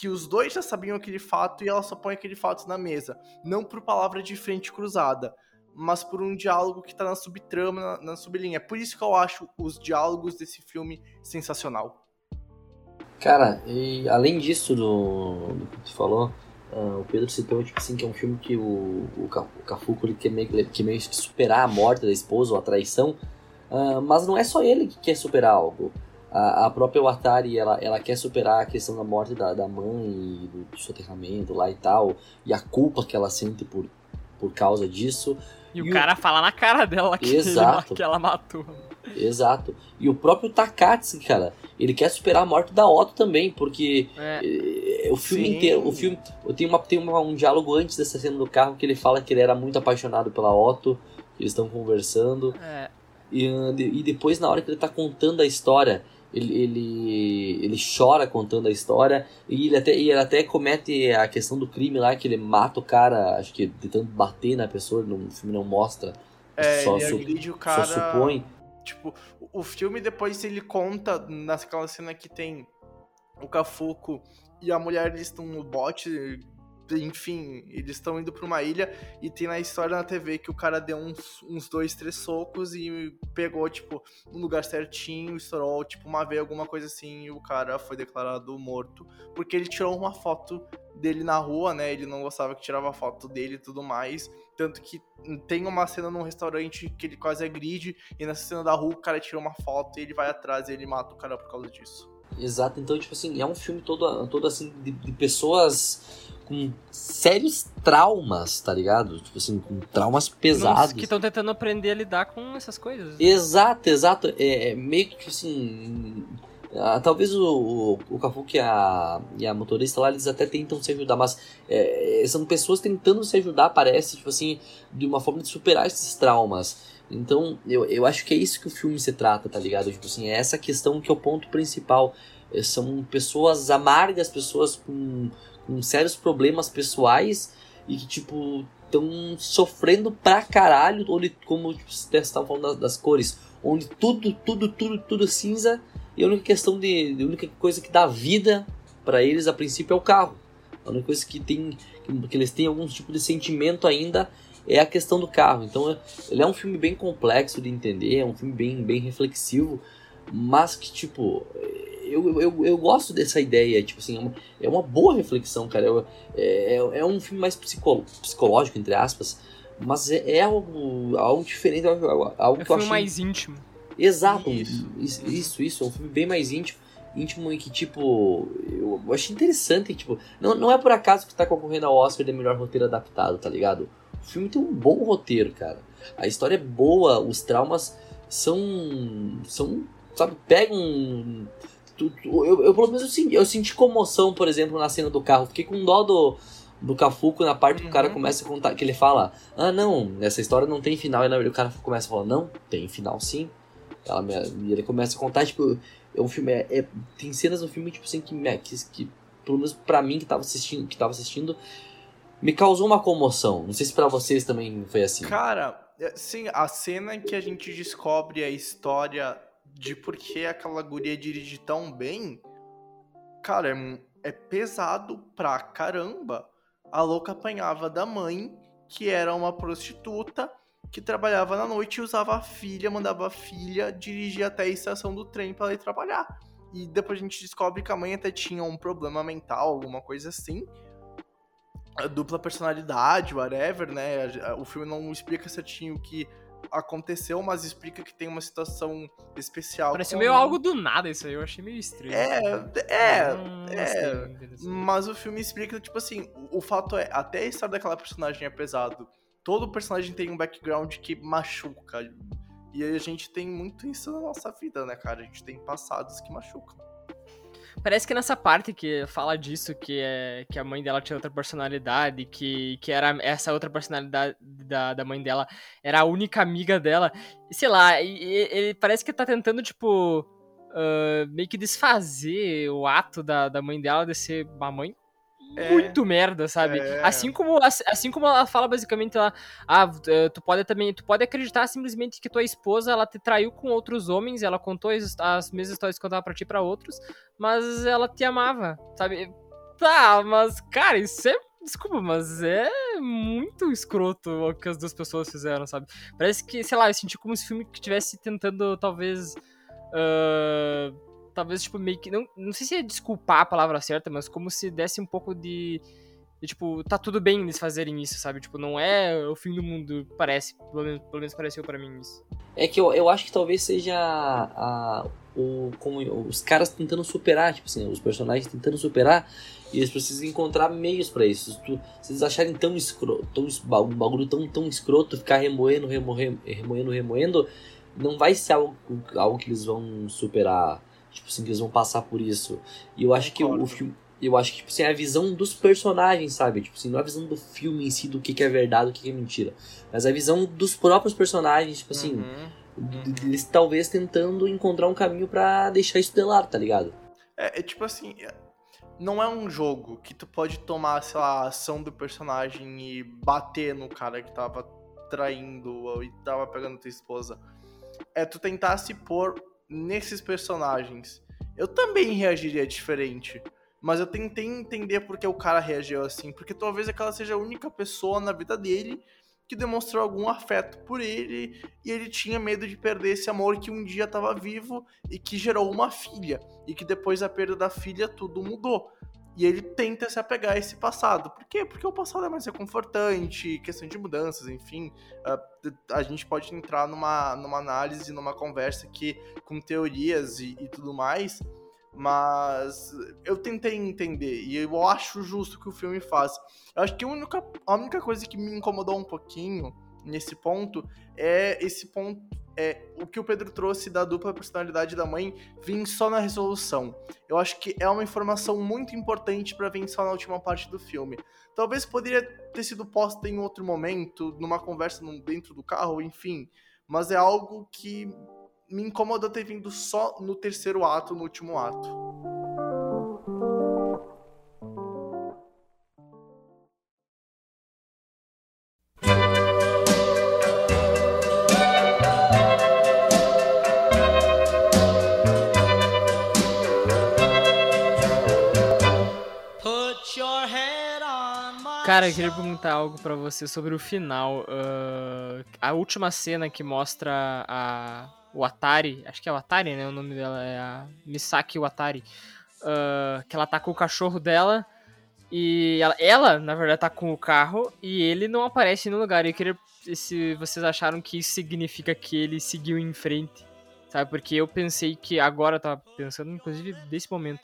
[SPEAKER 3] que os dois já sabiam aquele fato e ela só põe aquele fato na mesa. Não por palavra de frente cruzada, mas por um diálogo que tá na subtrama, na, na sublinha. É por isso que eu acho os diálogos desse filme sensacional.
[SPEAKER 1] Cara, e além disso do, do que tu falou, Uh, o Pedro citou tipo assim, que é um filme que o, o, o Cafuco quer, meio, quer meio que superar a morte da esposa ou a traição, uh, mas não é só ele que quer superar algo. A, a própria Watari ela, ela quer superar a questão da morte da, da mãe, do, do soterramento lá e tal, e a culpa que ela sente por, por causa disso.
[SPEAKER 2] E, e o cara fala na cara dela que, Exato. Ele, que ela matou.
[SPEAKER 1] Exato. E o próprio Takatsuki, cara, ele quer superar a morte da Otto também, porque é. Eh, o filme Sim. inteiro, o filme, tem, uma, tem uma, um diálogo antes dessa cena do carro que ele fala que ele era muito apaixonado pela Otto, eles estão conversando. É. E, e depois, na hora que ele tá contando a história, ele, ele, ele chora contando a história e ele, até, e ele até comete a questão do crime lá, que ele mata o cara, acho que tentando bater na pessoa, no filme não mostra.
[SPEAKER 3] É, só, ele su, cara... só supõe. Tipo, o filme depois ele conta naquela cena que tem o Cafuco e a mulher eles estão no bote, enfim, eles estão indo para uma ilha e tem na história na TV que o cara deu uns, uns dois, três socos e pegou, tipo, um lugar certinho, estourou, tipo, uma veia, alguma coisa assim, e o cara foi declarado morto porque ele tirou uma foto dele na rua, né? Ele não gostava que tirava foto dele e tudo mais. Tanto que tem uma cena num restaurante que ele quase agride, e nessa cena da rua o cara tira uma foto e ele vai atrás e ele mata o cara por causa disso.
[SPEAKER 1] Exato, então, tipo assim, é um filme todo, todo assim, de, de pessoas com sérios traumas, tá ligado? Tipo assim, com traumas pesados.
[SPEAKER 2] que estão tentando aprender a lidar com essas coisas.
[SPEAKER 1] Exato, exato. É, é meio que, tipo assim, ah, talvez o, o, o Cafuque e a, e a motorista lá, eles até tentam se ajudar, mas é, são pessoas tentando se ajudar, parece, tipo assim, de uma forma de superar esses traumas. Então, eu, eu acho que é isso que o filme se trata, tá ligado? Tipo assim, é essa questão que é o ponto principal. É, são pessoas amargas, pessoas com, com sérios problemas pessoais e que, tipo, estão sofrendo pra caralho, onde, como tipo, vocês estavam falando das, das cores, onde tudo, tudo, tudo, tudo cinza e a única questão de. A única coisa que dá vida para eles a princípio é o carro. A única coisa que tem que eles têm algum tipo de sentimento ainda é a questão do carro. Então ele é um filme bem complexo de entender, é um filme bem, bem reflexivo, mas que tipo eu, eu, eu gosto dessa ideia, tipo assim, é uma, é uma boa reflexão, cara. É, é, é um filme mais psicolo, psicológico, entre aspas, mas é, é algo, algo diferente, algo, algo
[SPEAKER 2] é um
[SPEAKER 1] que
[SPEAKER 2] filme
[SPEAKER 1] eu achei...
[SPEAKER 2] mais íntimo.
[SPEAKER 1] Exato, isso. Isso, isso, isso, é um filme bem mais íntimo, íntimo e que, tipo, eu achei interessante, tipo, não, não é por acaso que tá concorrendo ao Oscar de melhor roteiro adaptado, tá ligado? O filme tem um bom roteiro, cara. A história é boa, os traumas são. são. sabe, pegam. Eu, eu, eu, pelo menos eu senti, eu senti comoção, por exemplo, na cena do carro. Fiquei com dó do, do Cafuco na parte que o cara
[SPEAKER 3] Uhum.
[SPEAKER 1] começa a contar, que ele fala, ah não, essa história não tem final, e o cara começa a falar, não, tem final sim. Ela, e ele começa a contar, tipo, é um filme, é, é- tem cenas no filme, tipo assim, que, que, que pelo menos pra mim que tava assistindo, que tava assistindo, me causou uma comoção. Não sei se pra vocês também foi assim.
[SPEAKER 3] Cara, é, sim, a cena em que a gente descobre a história de por que aquela guria dirige tão bem, cara, é, é pesado pra caramba. A louca apanhava da mãe, que era uma prostituta, que trabalhava na noite e usava a filha, mandava a filha dirigir até a estação do trem pra ela ir trabalhar. E depois a gente descobre que a mãe até tinha um problema mental, alguma coisa assim. A dupla personalidade, whatever, né? O filme não explica certinho o que aconteceu, mas explica que tem uma situação especial.
[SPEAKER 2] Pareceu
[SPEAKER 3] com
[SPEAKER 2] meio algo do nada isso aí, eu achei meio estranho.
[SPEAKER 3] É, é,
[SPEAKER 2] Não
[SPEAKER 3] é.
[SPEAKER 2] desse-
[SPEAKER 3] Mas o filme explica, tipo assim, o, o fato é, até a história daquela personagem é pesado. Todo personagem tem um background que machuca. E a gente tem muito isso na nossa vida, né, cara? A gente tem passados que machucam.
[SPEAKER 2] Parece que nessa parte que fala disso, que, é, que a mãe dela tinha outra personalidade, que, que era essa outra personalidade da, da mãe dela era a única amiga dela. Sei lá, ele parece que tá tentando, tipo, ah, meio que desfazer o ato da, da mãe dela de ser uma mãe
[SPEAKER 3] É.
[SPEAKER 2] muito merda, sabe?
[SPEAKER 3] É.
[SPEAKER 2] Assim como assim, como ela fala basicamente lá, ah, eh, tu pode também, tu pode acreditar simplesmente que tua esposa ela te traiu com outros homens, ela contou as, as mesmas histórias que contava pra ti pra outros, mas ela te amava, sabe? Tá, mas cara, isso é Desculpa, mas é muito escroto o que as duas pessoas fizeram, sabe? Parece que, sei lá, eu senti como se o filme que estivesse tentando, talvez. ah, talvez, tipo, meio que. Não, não sei se é desculpar a palavra certa, mas como se desse um pouco de. tipo, tá tudo bem eles fazerem isso, sabe? Tipo, não é o fim do mundo, parece. Pelo menos, pelo menos pareceu pra mim isso.
[SPEAKER 1] É que eu, eu acho que talvez seja a, o, como, os caras tentando superar, tipo assim, os personagens tentando superar, e eles precisam encontrar meios pra isso. Se, tu- se eles acharem tão escroto, tão, um bagulho tão, tão escroto, ficar remoendo, remoendo, remoendo, remoendo, não vai ser algo, algo que eles vão superar, tipo assim, que eles vão passar por isso. E eu acho que o,
[SPEAKER 3] Concordo.
[SPEAKER 1] filme. Eu acho que tipo assim, é a visão dos personagens, sabe? Tipo assim, não é a visão do filme em si, do que, que é verdade, do que, que é mentira. Mas a visão dos próprios personagens, tipo assim,
[SPEAKER 3] Uhum.
[SPEAKER 1] eles talvez tentando encontrar um caminho pra deixar isso de lado, tá ligado?
[SPEAKER 3] É, é tipo assim, não é um jogo que tu pode tomar, sei lá, a ação do personagem e bater no cara que tava traindo ou e tava pegando tua esposa. É tu tentar se pôr nesses personagens. Eu também reagiria diferente. Mas eu tentei entender por que o cara reagiu assim. Porque talvez aquela seja a única pessoa na vida dele que demonstrou algum afeto por ele. E ele tinha medo de perder esse amor que um dia estava vivo e que gerou uma filha e que depois da perda da filha tudo mudou. E ele tenta se apegar a esse passado. Por quê? Porque o passado é mais reconfortante, questão de mudanças, enfim. A, a gente pode entrar numa, numa análise, numa conversa aqui com teorias e, e tudo mais. Mas eu tentei entender e eu acho justo que o filme faz. Eu acho que a única, a única coisa que me incomodou um pouquinho nesse ponto é esse ponto é o que o Pedro trouxe da dupla personalidade da mãe vir só na resolução. Eu acho que é uma informação muito importante para vir só na última parte do filme. Talvez poderia ter sido posta em outro momento, numa conversa dentro do carro, enfim. Mas é algo que me incomodou ter vindo só no terceiro ato, no último ato.
[SPEAKER 2] Cara, eu queria perguntar algo pra você sobre o final. Uh, a última cena que mostra a, o Atari, acho que é o Atari, né? O nome dela é a Misaki Watari. Uh, que ela tá com o cachorro dela e ela, ela, na verdade, tá com o carro e ele não aparece no lugar. Eu queria se vocês acharam que isso significa que ele seguiu em frente, sabe? Porque eu pensei que agora, eu tava pensando, inclusive, desse momento,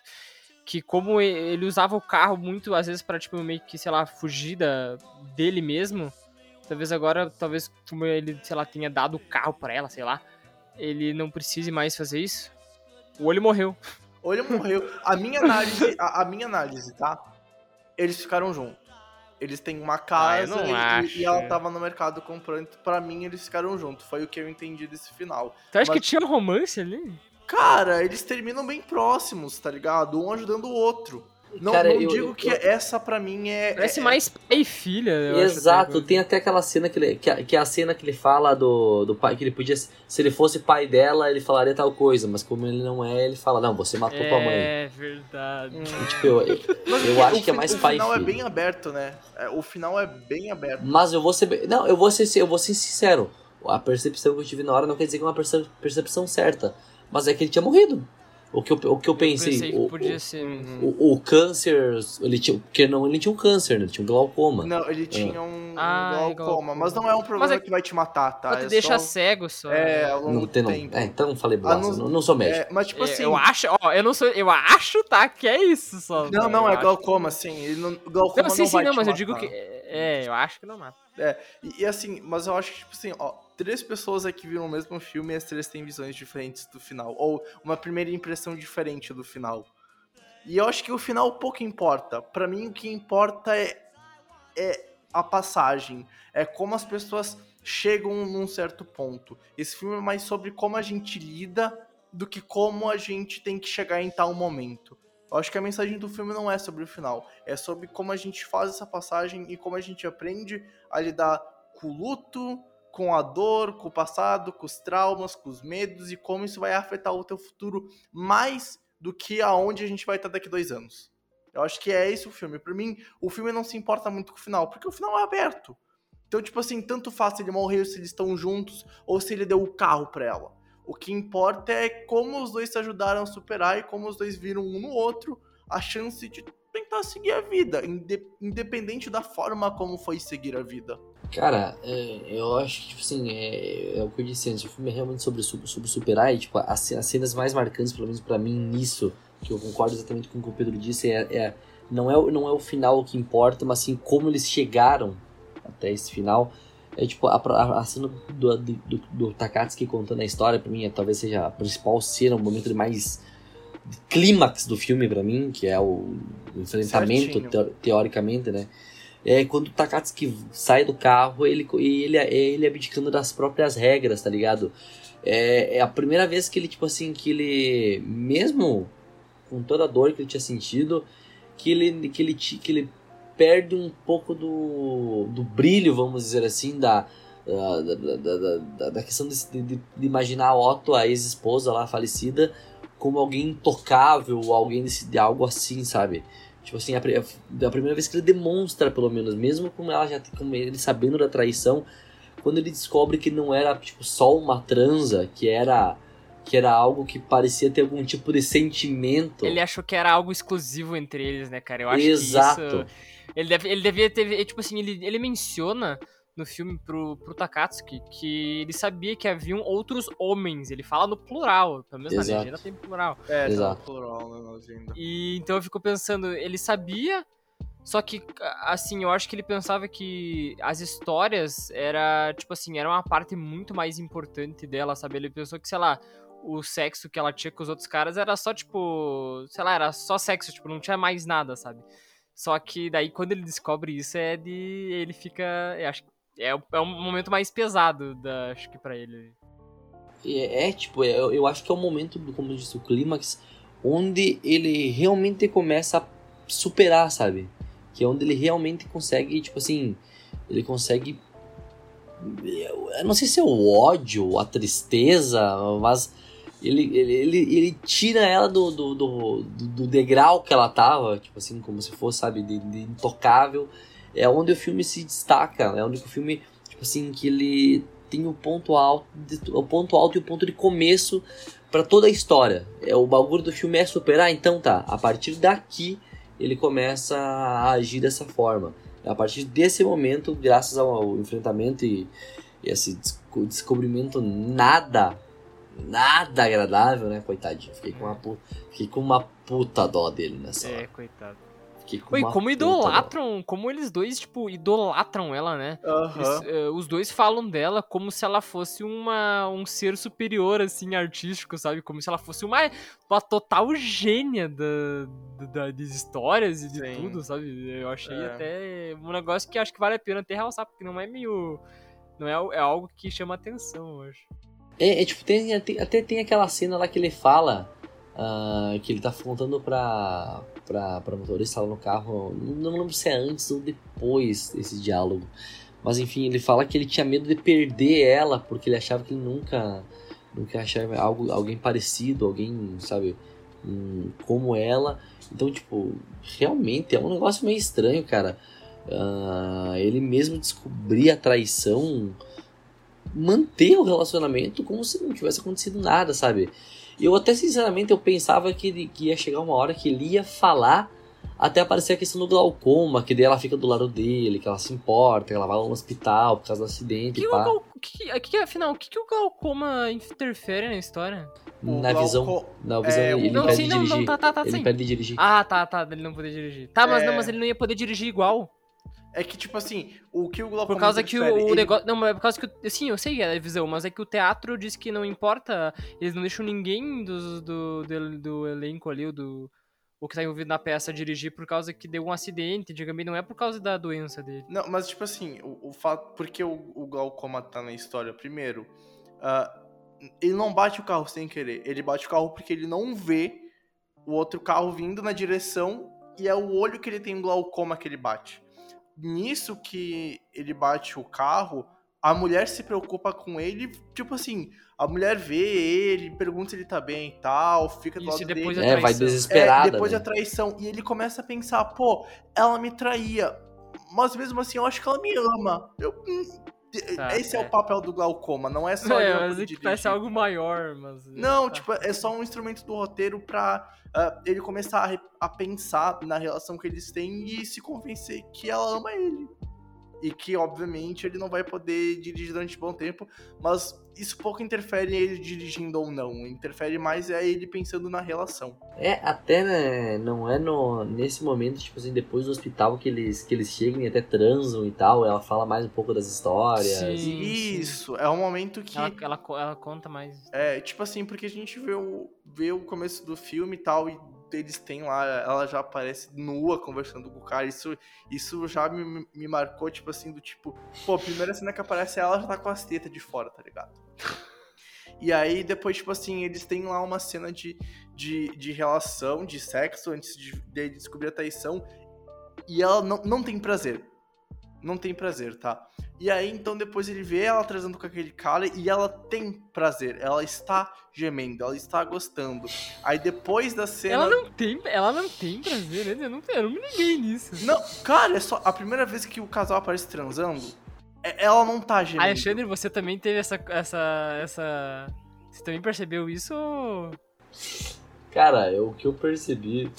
[SPEAKER 2] que como ele usava o carro muito, às vezes, pra, tipo, meio que, sei lá, fugir da, dele mesmo, talvez agora, talvez, como ele, sei lá, tenha dado o carro para ela, sei lá, ele não precise mais fazer isso. O olho morreu.
[SPEAKER 3] O olho morreu. A minha análise, a, a minha análise, tá? Eles ficaram juntos. Eles têm uma casa
[SPEAKER 2] ah,
[SPEAKER 3] e, e, ela tava no mercado comprando. Pra mim, eles ficaram juntos. Foi o que eu entendi desse final.
[SPEAKER 2] Tu acha Mas... que tinha um romance ali?
[SPEAKER 3] Cara, eles terminam bem próximos, tá ligado? Um ajudando o outro. Não, Cara, não eu, digo eu, que eu, essa para mim é.
[SPEAKER 2] Parece
[SPEAKER 3] é,
[SPEAKER 2] mais pai e filha.
[SPEAKER 1] Exato, tem até aquela cena que ele. Que, que é a cena que ele fala do, do pai, que ele podia. Se ele fosse pai dela, ele falaria tal coisa, mas como ele não é, ele fala, não, você matou
[SPEAKER 2] é,
[SPEAKER 1] tua mãe.
[SPEAKER 2] É verdade. Hum.
[SPEAKER 1] E, tipo, eu, eu acho que é mais pai e filho.
[SPEAKER 3] O final é bem aberto, né? É, o final é bem aberto.
[SPEAKER 1] Mas eu vou ser. Não, eu vou ser, eu vou ser sincero. A percepção que eu tive na hora não quer dizer que é uma percepção certa. Mas é que ele tinha morrido. O que eu, o que eu pensei. Eu
[SPEAKER 2] pensei que podia ser.
[SPEAKER 1] O, o, câncer. Ele tinha. Porque não, ele tinha um câncer, né? Ele tinha um glaucoma.
[SPEAKER 3] Não, ele tinha um, ah, glaucoma. Mas não é um problema é, que vai te matar, tá?
[SPEAKER 2] Mas te é deixa só... cego só.
[SPEAKER 3] É, ao longo
[SPEAKER 1] não tem,
[SPEAKER 3] do tempo.
[SPEAKER 1] É, então não falei bosta. Não, não, sou médico. É,
[SPEAKER 3] mas tipo assim.
[SPEAKER 2] Eu acho, ó, eu não sou. Eu acho, tá? Que é isso só.
[SPEAKER 3] Não, não, é glaucoma, sim. Ele não, glaucoma não,
[SPEAKER 2] sim,
[SPEAKER 3] não
[SPEAKER 2] sim,
[SPEAKER 3] não,
[SPEAKER 2] mas
[SPEAKER 3] matar.
[SPEAKER 2] eu digo que. É, eu acho que não mata.
[SPEAKER 3] É, e, e, assim, mas eu acho que, tipo assim, ó, três pessoas aqui viram o mesmo filme e as três têm visões diferentes do final. Ou uma primeira impressão diferente do final. E eu acho que o final pouco importa. para mim, o que importa é, é a passagem. É como as pessoas chegam num certo ponto. Esse filme é mais sobre como a gente lida do que como a gente tem que chegar em tal momento. Eu acho que a mensagem do filme não é sobre o final, é sobre como a gente faz essa passagem e como a gente aprende a lidar com o luto, com a dor, com o passado, com os traumas, com os medos e como isso vai afetar o teu futuro mais do que aonde a gente vai estar daqui dois anos. Eu acho que é esse o filme. Para mim, o filme não se importa muito com o final, porque o final é aberto. Então, tipo assim, tanto faz se ele morreu, se eles estão juntos, ou se ele deu o carro pra ela. O que importa é como os dois se ajudaram a superar e como os dois viram um no outro a chance de tentar seguir a vida, independente da forma como foi seguir a vida.
[SPEAKER 1] Cara, é, eu acho que, tipo assim, é, é, o que eu disse antes, o filme é realmente sobre, sobre superar e, tipo, as, as cenas mais marcantes, pelo menos para mim, nisso, que eu concordo exatamente com o que o Pedro disse, é, é, não, é, não é o final que importa, mas sim como eles chegaram até esse final. É tipo, a, a, a cena do, do, do, do Takatsuki contando a história, pra mim, é, talvez seja a principal cena, o momento mais clímax do filme para mim, que é o, enfrentamento, te, teoricamente, né? É quando o Takatsuki sai do carro ele, e ele, ele abdicando das próprias regras, tá ligado? É, é a primeira vez que ele, tipo assim, que ele, mesmo com toda a dor que ele tinha sentido, que ele, que ele, que ele perde um pouco do, do brilho, vamos dizer assim, da, da, da, da, da questão de, de, de, imaginar Otto, a ex-esposa lá falecida, como alguém intocável, alguém desse, de algo assim, sabe? Tipo assim, a, a, primeira vez que ele demonstra, pelo menos, mesmo com ela já com ele sabendo da traição, quando ele descobre que não era tipo só uma transa, que era que era algo que parecia ter algum tipo de sentimento.
[SPEAKER 2] Ele achou que era algo exclusivo entre eles, né, cara? Eu acho
[SPEAKER 1] Exato.
[SPEAKER 2] que isso ele, deve, ele devia ter. Tipo assim, ele, ele menciona no filme pro, pro Takatsuki que ele sabia que haviam outros homens. Ele fala no plural, pelo menos Exato. na legenda tem plural.
[SPEAKER 3] É, Exato. Tá no plural né, na legenda.
[SPEAKER 2] E então eu fico pensando, ele sabia, só que assim, eu acho que ele pensava que as histórias era, tipo assim, era uma parte muito mais importante dela, sabe? Ele pensou que, sei lá, o sexo que ela tinha com os outros caras era só, tipo, sei lá, era só sexo, tipo, não tinha mais nada, sabe? Só que daí quando ele descobre isso é de. ele fica. Eu acho que é, é um momento mais pesado, da, acho que para ele.
[SPEAKER 1] É, é tipo, é, eu acho que é o momento, como eu disse, o clímax, onde ele realmente começa a superar, sabe? Que é onde ele realmente consegue, tipo assim, ele consegue. Eu não sei se é o ódio, a tristeza, mas ele, ele, ele, ele tira ela do, do, do, do, degrau que ela tava, tipo assim, como se fosse, sabe, de, de intocável é onde o filme se destaca, é onde o filme, tipo assim, que ele tem o ponto alto, o ponto alto e o ponto de começo para toda a história. É o bagulho do filme é superar, então tá. A partir daqui ele começa a agir dessa forma. A partir desse momento, graças ao enfrentamento e, e esse descobrimento nada nada agradável, né, coitadinho. Fiquei com uma, fiquei com uma puta dó dele nessa
[SPEAKER 2] é,
[SPEAKER 1] hora.
[SPEAKER 2] coitado.
[SPEAKER 1] Oi,
[SPEAKER 2] como idolatram, como eles dois, tipo, idolatram ela, né?
[SPEAKER 3] Uhum.
[SPEAKER 2] Eles, uh, os dois falam dela como se ela fosse uma, um ser superior, assim, artístico, sabe? Como se ela fosse uma, uma total gênia da, da, das histórias e de Sim. tudo, sabe? Eu achei é. até um negócio que acho que vale a pena até realçar, porque não é meio... Não é, é algo que chama atenção, eu acho.
[SPEAKER 1] É, é tipo, tem, até tem aquela cena lá que ele fala uh, que ele tá contando pra, pra, pra motorista lá no carro. Não lembro se é antes ou depois desse diálogo. Mas enfim, ele fala que ele tinha medo de perder ela porque ele achava que ele nunca, nunca achava algo, alguém parecido, alguém, sabe, um, como ela. Então, tipo, realmente é um negócio meio estranho, cara. Uh, ele mesmo descobrir a traição, manter o relacionamento como se não tivesse acontecido nada, sabe? Eu até, sinceramente, eu pensava que, que ia chegar uma hora que ele ia falar até aparecer a questão do glaucoma, que daí ela fica do lado dele, que ela se importa, que ela vai no hospital por causa do acidente
[SPEAKER 2] que
[SPEAKER 1] e pá.
[SPEAKER 2] O que, que, afinal, o que, que o glaucoma interfere na história?
[SPEAKER 1] Na visão, na visão é, ele,
[SPEAKER 2] não,
[SPEAKER 1] impede
[SPEAKER 2] sim,
[SPEAKER 1] de
[SPEAKER 2] não,
[SPEAKER 1] dirigir.
[SPEAKER 2] Não, tá, tá, tá,
[SPEAKER 1] ele
[SPEAKER 2] sim.
[SPEAKER 1] impede de dirigir.
[SPEAKER 2] Ah, tá, tá, ele não poder dirigir. Tá, mas
[SPEAKER 3] é...
[SPEAKER 2] não, mas ele não ia poder dirigir igual.
[SPEAKER 3] É que, tipo assim, o que o glaucoma
[SPEAKER 2] Por causa que o,
[SPEAKER 3] ele...
[SPEAKER 2] negócio. Não, mas é por causa que. Sim, eu sei a visão, mas é que o teatro diz que não importa. Eles não deixam ninguém do, do, do, do elenco ali, do. O que tá envolvido na peça dirigir por causa que deu um acidente, digamos, não é por causa da doença dele.
[SPEAKER 3] Não, mas tipo assim, o, o fato. Porque o, o glaucoma tá na história, primeiro. Uh, ele não bate o carro sem querer. Ele bate o carro porque ele não vê o outro carro vindo na direção e é o olho que ele tem um glaucoma que ele bate nisso que ele bate o carro, a mulher se preocupa com ele, tipo assim, a mulher vê ele, pergunta se ele tá bem e tal, fica do
[SPEAKER 2] Isso,
[SPEAKER 3] lado
[SPEAKER 2] depois
[SPEAKER 3] dele.
[SPEAKER 1] É, vai desesperada.
[SPEAKER 3] É, depois
[SPEAKER 1] né?
[SPEAKER 3] da traição. E ele começa a pensar, pô, ela me traía. Mas mesmo assim, eu acho que ela me ama. Eu, hum, tá, esse é. é. o papel do glaucoma, não é só.
[SPEAKER 2] É, mas é que parece algo maior, mas.
[SPEAKER 3] Não, tá. tipo, é só um instrumento do roteiro pra uh, ele começar a, a, pensar na relação que eles têm e se convencer que ela ama ele. E que, obviamente, ele não vai poder dirigir durante um bom tempo, mas isso pouco interfere em ele dirigindo ou não. Interfere mais é ele pensando na relação.
[SPEAKER 1] É, até né, não é no, nesse momento, tipo assim, depois do hospital que eles, que eles chegam e até transam e tal, ela fala mais um pouco das histórias.
[SPEAKER 2] Sim,
[SPEAKER 3] isso, sim. é um momento que.
[SPEAKER 2] Ela, ela, ela, conta mais.
[SPEAKER 3] É, tipo assim, porque a gente vê o, vê o começo do filme e tal, e eles têm lá, ela já aparece nua conversando com o cara. Isso, isso já me, me marcou, tipo assim, do tipo, pô, a primeira cena que aparece ela já tá com as tetas de fora, tá ligado? E aí, depois, tipo assim, eles têm lá uma cena de, de, de relação, de sexo, antes de, de descobrir a traição. E ela não, não tem prazer. Não tem prazer, tá? E aí, então, depois ele vê ela trazendo com aquele cara e ela tem prazer. Ela está gemendo, ela está gostando. Aí depois da cena.
[SPEAKER 2] Ela não tem, ela não tem prazer, né? Eu não, eu não me liguei nisso.
[SPEAKER 3] Não, cara, é só. A primeira vez que o casal aparece transando, é, ela não tá gemendo.
[SPEAKER 2] Alexandre, você também teve essa. essa. essa. Você também percebeu isso?
[SPEAKER 1] Cara, o que eu percebi.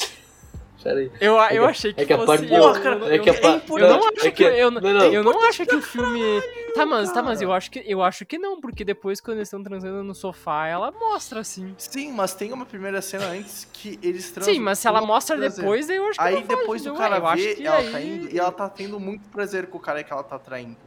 [SPEAKER 1] Pera aí.
[SPEAKER 2] Eu,
[SPEAKER 1] é
[SPEAKER 2] eu achei que,
[SPEAKER 1] é que
[SPEAKER 2] fosse... Eu,
[SPEAKER 1] é que a
[SPEAKER 2] parte... eu, não acho que, eu, não, não. eu não acho que o filme... Tá, mas, tá, mas eu acho que eu acho que não, porque depois quando eles estão transando no sofá, ela mostra assim.
[SPEAKER 3] Sim, mas tem uma primeira cena antes que eles transam.
[SPEAKER 2] Sim, mas se ela mostra depois, eu acho que
[SPEAKER 3] Aí depois o cara vê, ela aí... tá indo e ela tá tendo muito prazer com o cara que ela tá traindo.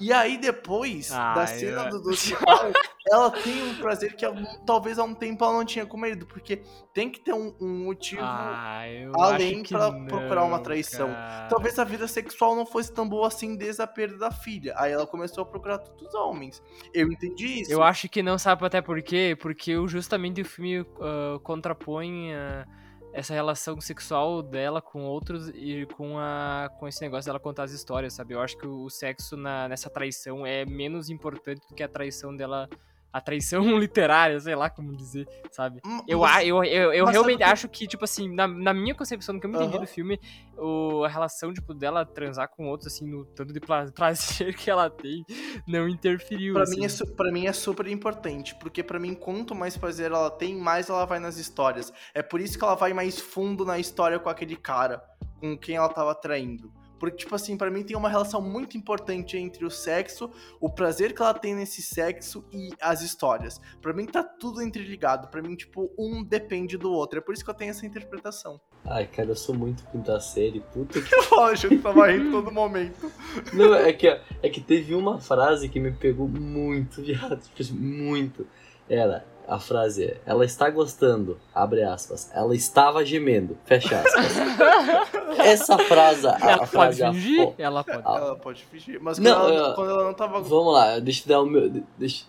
[SPEAKER 3] E aí, depois ah, da cena eu... do hospital, ela tem um prazer que talvez há um tempo ela não tinha com o marido, porque tem que ter um, um motivo
[SPEAKER 2] ah,
[SPEAKER 3] além para procurar uma traição. Cara. Talvez a vida sexual não fosse tão boa assim desde a perda da filha. Aí ela começou a procurar todos os homens. Eu entendi isso.
[SPEAKER 2] Eu acho que não sabe até por quê, porque justamente o filme uh, contrapõe. Uh, essa relação sexual dela com outros e com, a, com esse negócio dela contar as histórias, sabe? Eu acho que o sexo na, nessa traição é menos importante do que a traição dela a traição literária, sei lá como dizer, sabe?
[SPEAKER 3] Hum,
[SPEAKER 2] Eu, eu, eu, eu realmente acho que, tipo assim, na, na minha concepção, do que eu me entendi
[SPEAKER 3] Aham.
[SPEAKER 2] do filme, o, a relação, tipo, dela transar com outros, assim, no tanto de pra- prazer que ela tem, não interferiu,
[SPEAKER 3] Pra
[SPEAKER 2] assim.
[SPEAKER 3] mim, é, su- pra mim é super importante, porque pra mim, quanto mais prazer ela tem, mais ela vai nas histórias. É por isso que ela vai mais fundo na história com aquele cara, com quem ela tava traindo. Porque, tipo assim, pra mim tem uma relação muito importante entre o sexo, o prazer que ela tem nesse sexo e as histórias. Pra mim tá tudo interligado. Pra mim, tipo, um depende do outro. É por isso que eu tenho essa interpretação.
[SPEAKER 1] Ai, cara, eu sou muito quinta série, puta que.
[SPEAKER 3] Lógico, eu tava rindo todo momento.
[SPEAKER 1] Não, é que, é que teve uma frase que me pegou muito, viado. Tipo assim, muito. Era, a frase é, ela está gostando, abre aspas. Ela estava gemendo, fecha aspas. Essa frase, a, a
[SPEAKER 2] Ela pode
[SPEAKER 1] frase a
[SPEAKER 2] fingir?
[SPEAKER 1] fo-
[SPEAKER 2] Ela pode.
[SPEAKER 1] Ah.
[SPEAKER 3] Ela pode fingir. Mas
[SPEAKER 1] Não,
[SPEAKER 3] quando, ela,
[SPEAKER 1] eu-
[SPEAKER 3] quando ela não tava.
[SPEAKER 1] Vamos lá, deixa eu dar o meu. Deixa,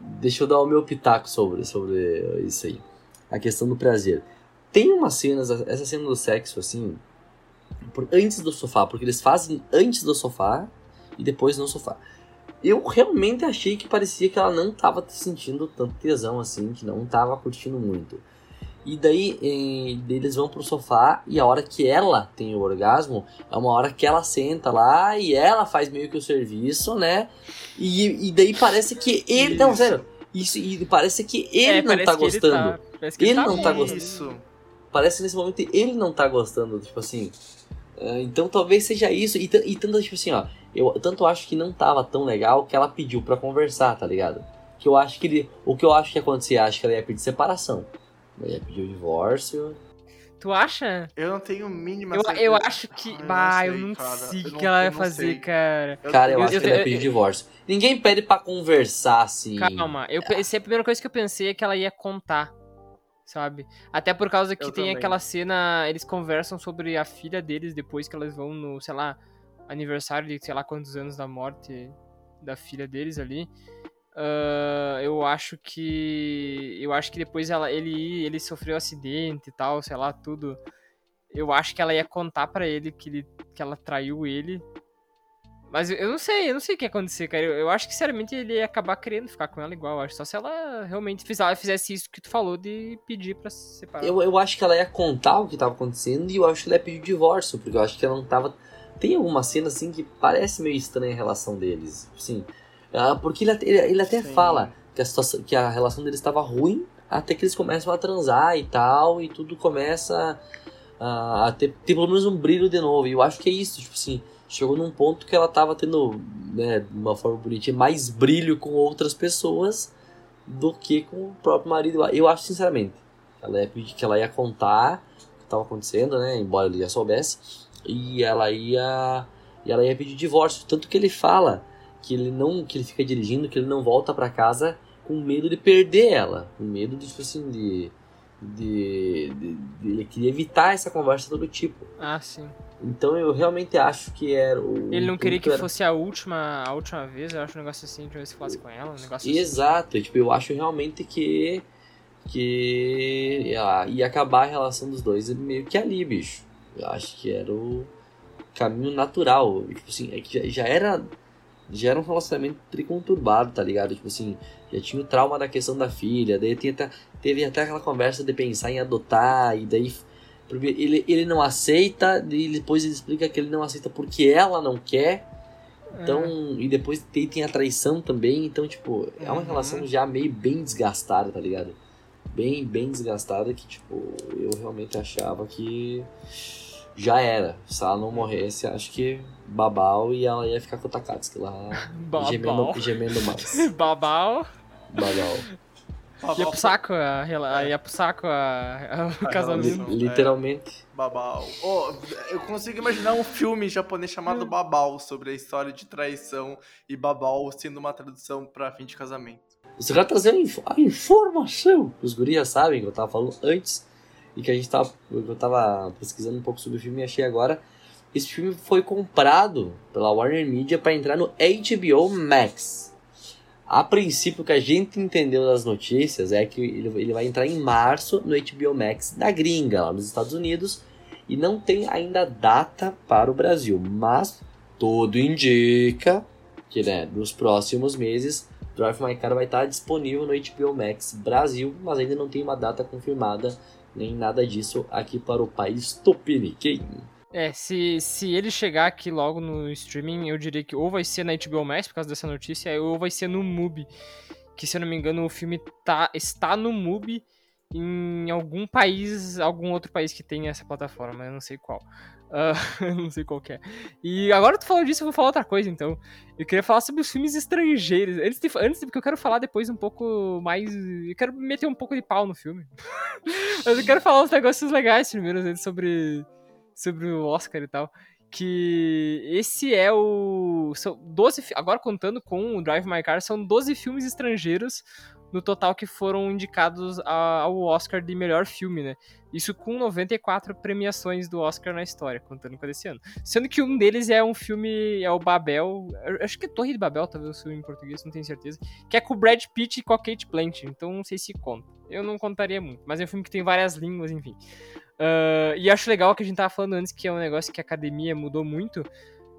[SPEAKER 1] deixa eu dar o meu pitaco sobre, sobre isso aí. A questão do prazer. Tem umas cenas, essa cena do sexo, assim, por- antes do sofá, porque eles fazem antes do sofá e depois no sofá. Eu realmente achei que parecia que ela não tava sentindo tanto tesão assim, que não tava curtindo muito. E daí eh, eles vão pro sofá e a hora que ela tem o orgasmo é uma hora que ela senta lá e ela faz meio que o serviço, né? E, e daí parece que ele. Não,
[SPEAKER 3] Isso.
[SPEAKER 1] sério. Isso, e parece que ele
[SPEAKER 2] É,
[SPEAKER 1] não
[SPEAKER 2] parece
[SPEAKER 1] tá
[SPEAKER 2] que ele
[SPEAKER 1] gostando.
[SPEAKER 2] tá- parece que
[SPEAKER 1] Ele
[SPEAKER 2] tá
[SPEAKER 1] não tá gostando.
[SPEAKER 3] Isso.
[SPEAKER 1] Parece que nesse momento ele não tá gostando, tipo assim. Ah, Então talvez seja isso. E, e tanto, tipo assim, ó. Eu tanto acho que não tava tão legal que ela pediu pra conversar, tá ligado? Que eu acho que ele. O que eu acho que ia acontecer, acho que ela ia pedir separação. Ela ia pedir o divórcio.
[SPEAKER 2] Tu acha?
[SPEAKER 3] Eu não tenho mínima
[SPEAKER 2] Eu,
[SPEAKER 3] certeza.
[SPEAKER 2] eu acho que.
[SPEAKER 3] Ah, eu não
[SPEAKER 2] bah, eu
[SPEAKER 3] sei,
[SPEAKER 2] não
[SPEAKER 3] cara.
[SPEAKER 2] sei o que ela vai fazer,
[SPEAKER 3] sei.
[SPEAKER 2] cara.
[SPEAKER 1] Cara, eu,
[SPEAKER 2] eu-
[SPEAKER 1] acho
[SPEAKER 2] eu-
[SPEAKER 1] que ela ia pedir
[SPEAKER 2] eu-
[SPEAKER 1] divórcio. Ninguém pede pra conversar assim.
[SPEAKER 2] Calma, eu, essa é a primeira coisa que eu pensei é que ela ia contar, sabe? Até por causa que
[SPEAKER 3] Eu
[SPEAKER 2] tem
[SPEAKER 3] também.
[SPEAKER 2] aquela cena, eles conversam sobre a filha deles depois que elas vão no, sei lá, aniversário de sei lá quantos anos da morte da filha deles ali. Ah, eu acho que eu acho que depois ela ele ele sofreu acidente e tal, sei lá, tudo. Eu acho que ela ia contar pra ele que ele que ela traiu ele. Mas eu, não sei, eu não sei o que ia acontecer, cara. Eu, eu acho que, sinceramente, ele ia acabar querendo ficar com ela igual. Acho só se ela realmente fiz- ela fizesse isso que tu falou de pedir se separar.
[SPEAKER 1] Eu, eu acho que ela ia contar o que tava acontecendo e eu acho que ela ia pedir o divórcio, porque eu acho que ela não tava. Tem alguma cena assim que parece meio estranha a relação deles. Sim. porque ele, ele, ele até
[SPEAKER 3] Sim.
[SPEAKER 1] fala que a, situação, que a relação deles estava ruim até que eles começam a transar e tal, e tudo começa a, a ter, ter pelo menos um brilho de novo. E eu acho que é isso, tipo assim, chegou num ponto que ela tava tendo, né, de uma forma bonitinha, mais brilho com outras pessoas do que com o próprio marido. Eu acho, sinceramente, ela ia pedir que ela ia contar o que estava acontecendo, né? Embora ele já soubesse. E ela ia. E ela ia pedir divórcio. Tanto que ele fala que ele não. que ele fica dirigindo, que ele não volta para casa com medo de perder ela. Com medo de, tipo assim, de. De, de- de- ele queria evitar essa conversa todo tipo.
[SPEAKER 2] Ah, sim.
[SPEAKER 1] Então eu realmente acho que era o.
[SPEAKER 2] Ele não queria que
[SPEAKER 1] era-
[SPEAKER 2] fosse a última, a última vez, eu acho um negócio assim, que se falasse com ela, um negócio assim.
[SPEAKER 1] Exato, e, tipo, eu acho realmente que que ia, ia acabar a relação dos dois meio que ali, bicho. Eu acho que era o caminho natural. E, Tipo assim, é que já, já era já era um relacionamento triconturbado, tá ligado? Tipo assim, já tinha o trauma da questão da filha, daí tinha até- teve até aquela conversa de pensar em adotar, e daí porque ele, ele não aceita, e depois ele explica que ele não aceita porque ela não quer. Então, e depois tem, tem a traição também, então, tipo, é uma
[SPEAKER 3] Uhum.
[SPEAKER 1] relação já meio bem desgastada, tá ligado? Bem, bem desgastada que, tipo, eu realmente achava que já era. Se ela não morresse, acho que babau e ela ia ficar com o Takatsuki lá,
[SPEAKER 2] Babau.
[SPEAKER 1] gemendo, gemendo mais.
[SPEAKER 2] Babau.
[SPEAKER 1] Babau.
[SPEAKER 2] Ia pro saco, a, rela- ia pro saco a, a- o
[SPEAKER 3] A
[SPEAKER 2] casamento.
[SPEAKER 3] relação.
[SPEAKER 1] Li- literalmente.
[SPEAKER 3] Babau. Oh, eu consigo imaginar um filme japonês chamado Babau sobre a história de traição e Babau sendo uma tradução pra fim de casamento.
[SPEAKER 1] Você vai trazer a, a informação. Os gurias sabem que eu tava falando antes e que a gente tava. Eu tava pesquisando um pouco sobre o filme e achei agora. Esse filme foi comprado pela Warner Media para entrar no HBO Max. A princípio, o que a gente entendeu das notícias é que ele, ele vai entrar em março no HBO Max da gringa, lá nos Estados Unidos, e não tem ainda data para o Brasil, mas tudo indica que né, nos próximos meses Drive My Car vai estar disponível no HBO Max Brasil, mas ainda não tem uma data confirmada nem nada disso aqui para o país tupiniquim.
[SPEAKER 2] É, se, se ele chegar aqui logo no streaming, eu diria que ou vai ser na HBO Max, por causa dessa notícia, ou vai ser no MUBI. Que, se eu não me engano, o filme tá, está no MUBI em algum país, algum outro país que tem essa plataforma, eu não sei qual. Uh, não sei qual é. E agora tu falou disso, eu vou falar outra coisa, então. Eu queria falar sobre os filmes estrangeiros. Antes, de, antes porque eu quero falar depois um pouco mais. Eu quero meter um pouco de pau no filme. mas eu quero falar uns negócios legais primeiro, sobre sobre o Oscar e tal. Que esse é o. São 12. Agora contando com o Drive My Car, são 12 filmes estrangeiros no total que foram indicados ao Oscar de melhor filme, né? Isso com 94 premiações do Oscar na história, contando com esse ano. Sendo que um deles é um filme, é o Babel, acho que é Torre de Babel, talvez o filme em português, não tenho certeza, que é com o Brad Pitt e com a Kate Blanchett, então não sei se conta. Eu não contaria muito, mas é um filme que tem várias línguas, enfim. Uh, e acho legal que a gente tava falando antes que é um negócio que a academia mudou muito.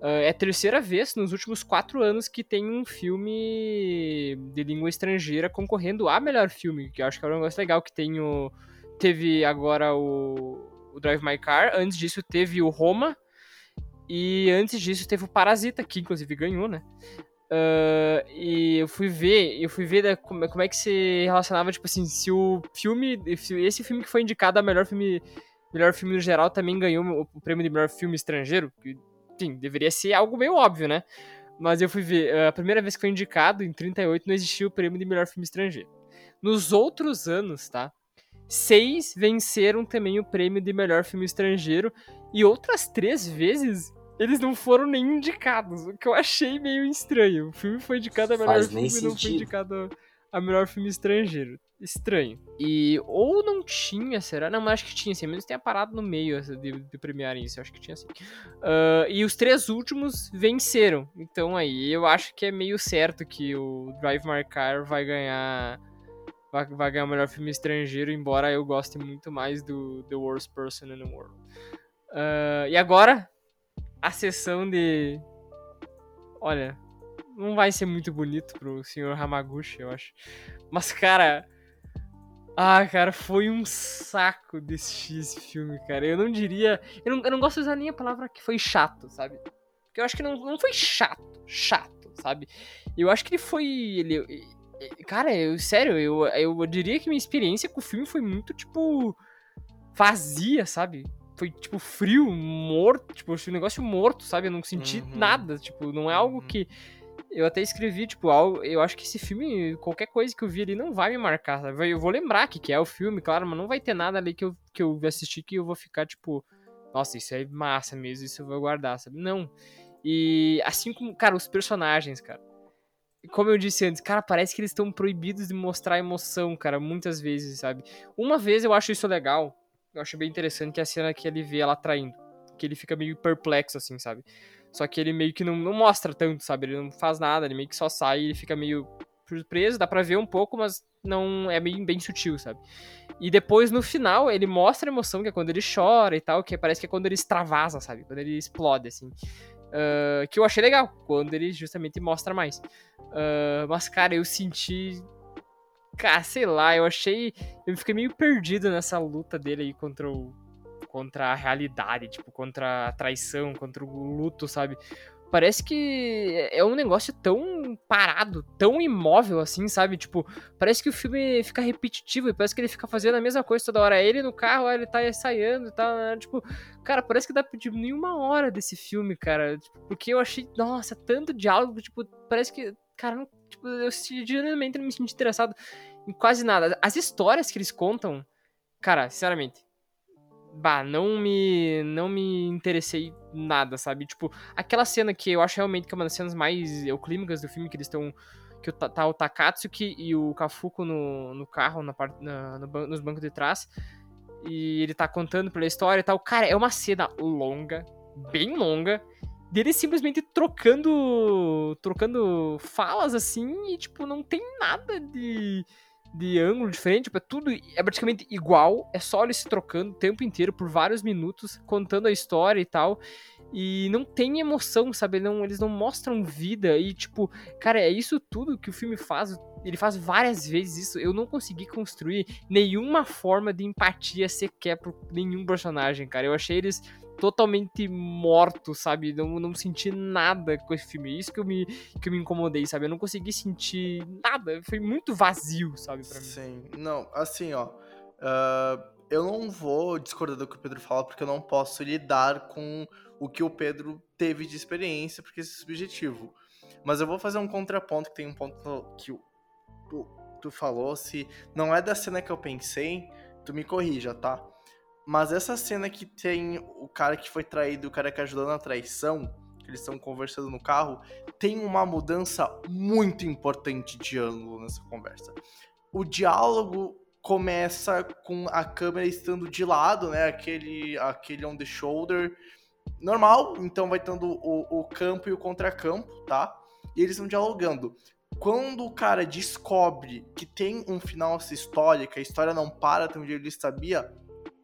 [SPEAKER 2] Uh, é a terceira vez nos últimos quatro anos que tem um filme de língua estrangeira concorrendo a melhor filme, que eu acho que é um negócio legal que tem o, teve agora o, o Drive My Car, antes disso teve o Roma, e antes disso teve o Parasita, que inclusive ganhou, né? Uh, e eu fui ver, eu fui ver da, como, como, é que se relacionava, tipo assim, se o filme, se esse filme que foi indicado a melhor filme melhor filme no geral também ganhou o prêmio de melhor filme estrangeiro. Que, enfim, deveria ser algo meio óbvio, né? Mas eu fui ver, a primeira vez que foi indicado, em 38, não existia o prêmio de melhor filme estrangeiro. Nos outros anos, tá? Seis venceram também o prêmio de melhor filme estrangeiro. E outras três vezes eles não foram nem indicados, o que eu achei meio estranho. O filme foi indicado a melhor
[SPEAKER 1] Faz
[SPEAKER 2] filme
[SPEAKER 1] e
[SPEAKER 2] não foi indicado a melhor filme estrangeiro estranho. E ou não tinha, será? Não, mas acho que tinha, sim. Menos tenha parado no meio de, de premiarem isso. Acho que tinha sim. Uh, e os três últimos venceram. Então aí eu acho que é meio certo que o Drive My Car vai ganhar. Vai, vai ganhar o melhor filme estrangeiro, embora eu goste muito mais do The Worst Person in the World. Uh, e agora, a sessão de. Olha, não vai ser muito bonito pro senhor Hamaguchi, eu acho. Mas, cara, ah, cara, foi um saco desse esse filme, cara. Eu não diria. Eu não, eu não gosto de usar nem a palavra que foi chato, sabe? Porque eu acho que não, não foi chato, chato, sabe? Eu acho que ele foi. Ele, cara, eu, sério, eu, eu diria que minha experiência com o filme foi muito, tipo. vazia, sabe? Foi, tipo, frio, morto, tipo, um negócio morto, sabe? Eu não senti uhum. nada, tipo, não é algo uhum. que eu até escrevi, tipo, eu acho que esse filme, qualquer coisa que eu vi ali não vai me marcar, sabe? Eu vou lembrar que, que é o filme, claro, mas não vai ter nada ali que eu, que eu assistir que eu vou ficar, tipo, nossa, isso é massa mesmo, isso eu vou guardar, sabe? Não. E assim como, cara, os personagens, cara. Como eu disse antes, cara, parece que eles estão proibidos de mostrar emoção, cara, muitas vezes, sabe? Uma vez eu acho isso legal, eu acho bem interessante que é a cena que ele vê ela traindo. Que ele fica meio perplexo, assim, sabe? Só que ele meio que não, não mostra tanto, sabe? Ele não faz nada, ele meio que só sai e fica meio surpreso, dá pra ver um pouco, mas não é bem, bem sutil, sabe? E depois, no final, ele mostra a emoção, que é quando ele chora e tal, que parece que é quando ele extravasa, sabe? Quando ele explode, assim. Uh, que eu achei legal, quando ele justamente mostra mais. Uh, mas, cara, eu senti. Cara, sei lá, eu achei. Eu fiquei meio perdido nessa luta dele aí contra o, contra a realidade, tipo, contra a traição, contra o luto, sabe? Parece que é um negócio tão parado, tão imóvel assim, sabe? Tipo, parece que o filme fica repetitivo e parece que ele fica fazendo a mesma coisa toda hora. Ele no carro, ele tá ensaiando e né? Tipo, cara, parece que dá pra tipo, nenhuma hora desse filme, cara. Tipo, porque eu achei, nossa, tanto diálogo, tipo, parece que, cara, não, tipo, eu genuinamente não me senti interessado em quase nada. As histórias que eles contam, cara, sinceramente, bah, não me não me interessei nada, sabe? Tipo, aquela cena que eu acho realmente que é uma das cenas mais euclímicas do filme, que eles estão que tá, tá o Takatsuki e o Kafuko no, no carro, na na, no, nos bancos de trás, e ele tá contando pela história e tal. Cara, é uma cena longa, bem longa, dele simplesmente trocando trocando falas assim e tipo não tem nada de de ângulo diferente, tipo, é tudo é praticamente igual, é só ele se trocando o tempo inteiro por vários minutos, contando a história e tal. E não tem emoção, sabe? Não, eles não mostram vida e, tipo, cara, é isso tudo que o filme faz. Ele faz várias vezes isso. Eu não consegui construir nenhuma forma de empatia sequer por nenhum personagem, cara. Eu achei eles totalmente mortos, sabe? Não, não senti nada com esse filme. Isso que eu, me, que eu me incomodei, sabe? Eu não consegui sentir nada. Foi muito vazio, sabe, mim.
[SPEAKER 3] Sim. Não, assim, ó. Uh, eu não vou discordar do que o Pedro fala, porque eu não posso lidar com o que o Pedro teve de experiência, porque esse é subjetivo. Mas eu vou fazer um contraponto, que tem um ponto que tu, tu falou, se não é da cena que eu pensei, tu me corrija, tá? Mas essa cena que tem o cara que foi traído o cara que ajudou na traição, que eles estão conversando no carro, tem uma mudança muito importante de ângulo nessa conversa. O diálogo começa com a câmera estando de lado, né? Aquele, aquele on the shoulder, normal, então vai tendo o, o campo e o contracampo, tá? E eles estão dialogando. Quando o cara descobre que tem um final essa história, que a história não para até onde ele sabia,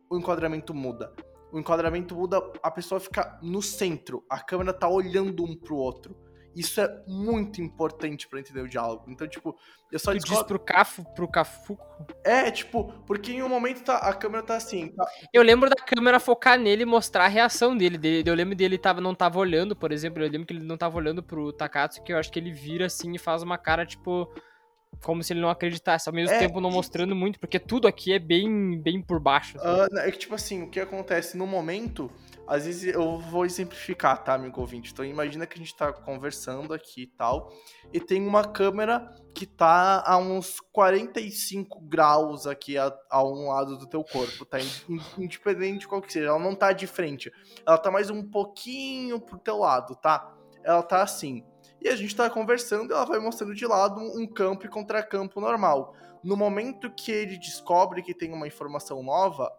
[SPEAKER 3] o enquadramento muda. O enquadramento muda, a pessoa fica no centro, a câmera tá olhando um pro outro. Isso é muito importante para entender o diálogo. Então, tipo, eu só
[SPEAKER 2] tu diz pro Cafo, pro Cafuco?
[SPEAKER 3] É, tipo, porque em um momento tá, a câmera tá assim. Tá...
[SPEAKER 2] Eu lembro da câmera focar nele e mostrar a reação dele, dele. Eu lembro dele tava, não tava olhando, por exemplo. Eu lembro que ele não tava olhando pro Takatsu, que eu acho que ele vira assim e faz uma cara, tipo como se ele não acreditasse, ao mesmo é, tempo não mostrando muito, porque tudo aqui é bem, bem por baixo.
[SPEAKER 3] Uh, é que, tipo assim, o que acontece no momento, às vezes eu vou exemplificar, tá, amigo ouvinte? Então imagina que a gente tá conversando aqui e tal, e tem uma câmera que tá a uns 45 graus aqui a, a um lado do teu corpo, tá? Independente de qual que seja, ela não tá de frente, ela tá mais um pouquinho pro teu lado, tá? Ela tá assim. E a gente tá conversando e ela vai mostrando de lado um campo e contracampo normal. No momento que ele descobre que tem uma informação nova,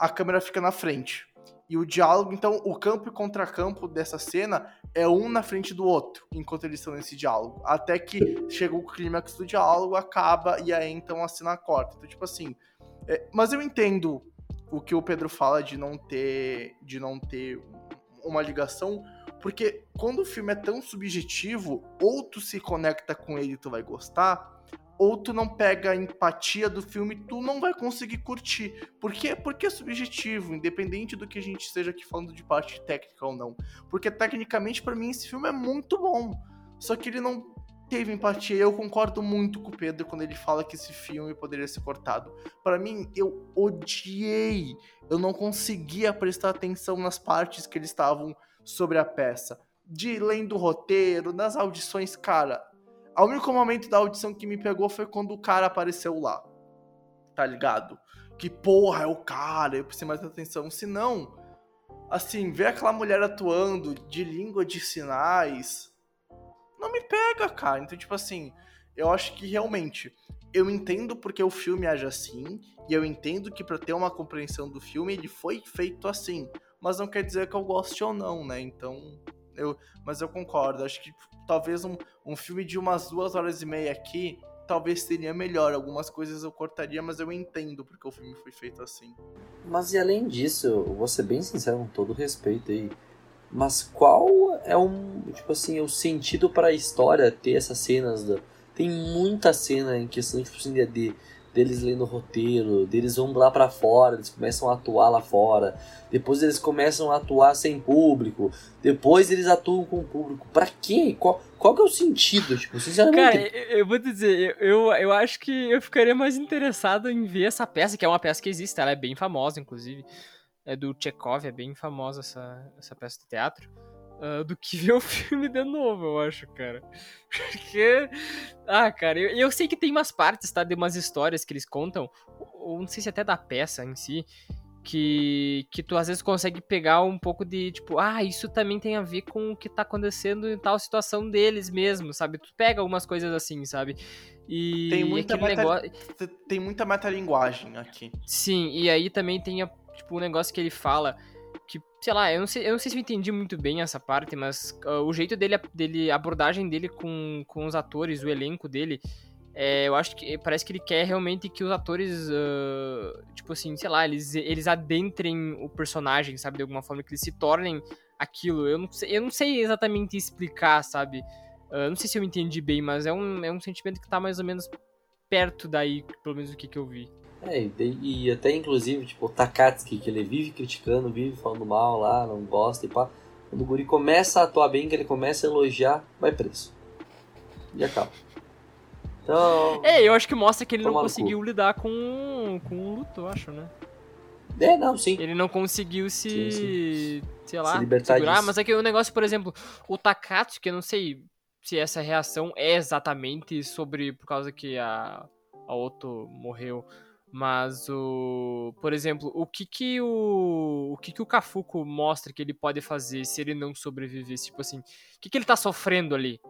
[SPEAKER 3] a câmera fica na frente. E o diálogo, então, o campo e contracampo dessa cena é um na frente do outro, enquanto eles estão nesse diálogo. Até que chega o clímax do diálogo, acaba, e aí então a cena corta. Então, tipo assim. É, mas eu entendo o que o Pedro fala de não ter. de não ter uma ligação porque quando o filme é tão subjetivo, ou tu se conecta com ele e tu vai gostar, ou tu não pega a empatia do filme tu não vai conseguir curtir. Por quê? Porque é subjetivo, independente do que a gente esteja aqui falando de parte técnica ou não. Porque tecnicamente, para mim, esse filme é muito bom. Só que ele não teve empatia. Eu concordo muito com o Pedro quando ele fala que esse filme poderia ser cortado. Para mim, eu odiei. Eu não conseguia prestar atenção nas partes que eles estavam sobre a peça. De lendo o roteiro, nas audições, cara. O único momento da audição que me pegou foi quando o cara apareceu lá. Tá ligado? Que porra é o cara, eu preciso mais atenção. Se não, assim, ver aquela mulher atuando de língua de sinais. Não me pega, cara. Então, tipo assim, eu acho que realmente eu entendo porque o filme age assim, e eu entendo que para ter uma compreensão do filme ele foi feito assim mas não quer dizer que eu goste ou não, né? Então, eu, mas eu concordo. Acho que talvez um, um filme de umas duas horas e meia aqui talvez seria melhor. Algumas coisas eu cortaria, mas eu entendo porque o filme foi feito assim.
[SPEAKER 1] Mas e além disso, eu vou ser bem sincero com todo respeito aí. Mas qual é um, tipo assim, o sentido para a história ter essas cenas tem muita cena em questão tipo assim, de deles lendo o roteiro, deles vão lá para fora, eles começam a atuar lá fora, depois eles começam a atuar sem público, depois eles atuam com o público. Para quê? Qual, qual que é o sentido? Tipo, sinceramente.
[SPEAKER 2] Cara, eu, eu vou te dizer, eu, eu acho que eu ficaria mais interessado em ver essa peça, que é uma peça que existe, ela é bem famosa, inclusive. É do Chekhov, é bem famosa essa, essa peça de teatro uh, do que ver o filme de novo, eu acho, cara. Porque. Ah, cara, eu, eu sei que tem umas partes, tá? De umas histórias que eles contam, ou não sei se até da peça em si, que, que tu às vezes consegue pegar um pouco de tipo, ah, isso também tem a ver com o que tá acontecendo em tal situação deles mesmo, sabe? Tu pega algumas coisas assim, sabe? E
[SPEAKER 3] tem muita, meta, negócio... tem muita metalinguagem aqui.
[SPEAKER 2] Sim, e aí também tem tipo, um negócio que ele fala que, sei lá, eu não sei, eu não sei se eu entendi muito bem essa parte, mas uh, o jeito dele, dele, a abordagem dele com, com os atores, o elenco dele, é, eu acho que parece que ele quer realmente que os atores, uh, tipo assim, sei lá, eles, eles adentrem o personagem, sabe, de alguma forma, que eles se tornem aquilo. Eu não sei, eu não sei exatamente explicar, sabe? Uh, não sei se eu entendi bem, mas é um, é um sentimento que tá mais ou menos perto daí, pelo menos do que, que eu vi.
[SPEAKER 1] É, e, e até inclusive, tipo, o Takatsuki, que ele vive criticando, vive falando mal lá, não gosta e pá. Quando o guri começa a atuar bem, que ele começa a elogiar, vai preso. E acaba. Então.
[SPEAKER 2] É, eu acho que mostra que ele não conseguiu lidar com, com o luto, eu acho, né?
[SPEAKER 1] É, não, sim.
[SPEAKER 2] Ele não conseguiu se. Sim, sim. Sei lá,
[SPEAKER 1] se libertar segurar. Disso.
[SPEAKER 2] Mas é que o negócio, por exemplo, o Takatsuki, eu não sei se essa reação é exatamente sobre. por causa que a, a Otto morreu. Mas o, por exemplo, o que que o, o que que o Kafuko mostra que ele pode fazer se ele não sobreviver, tipo assim, o que que ele tá sofrendo ali?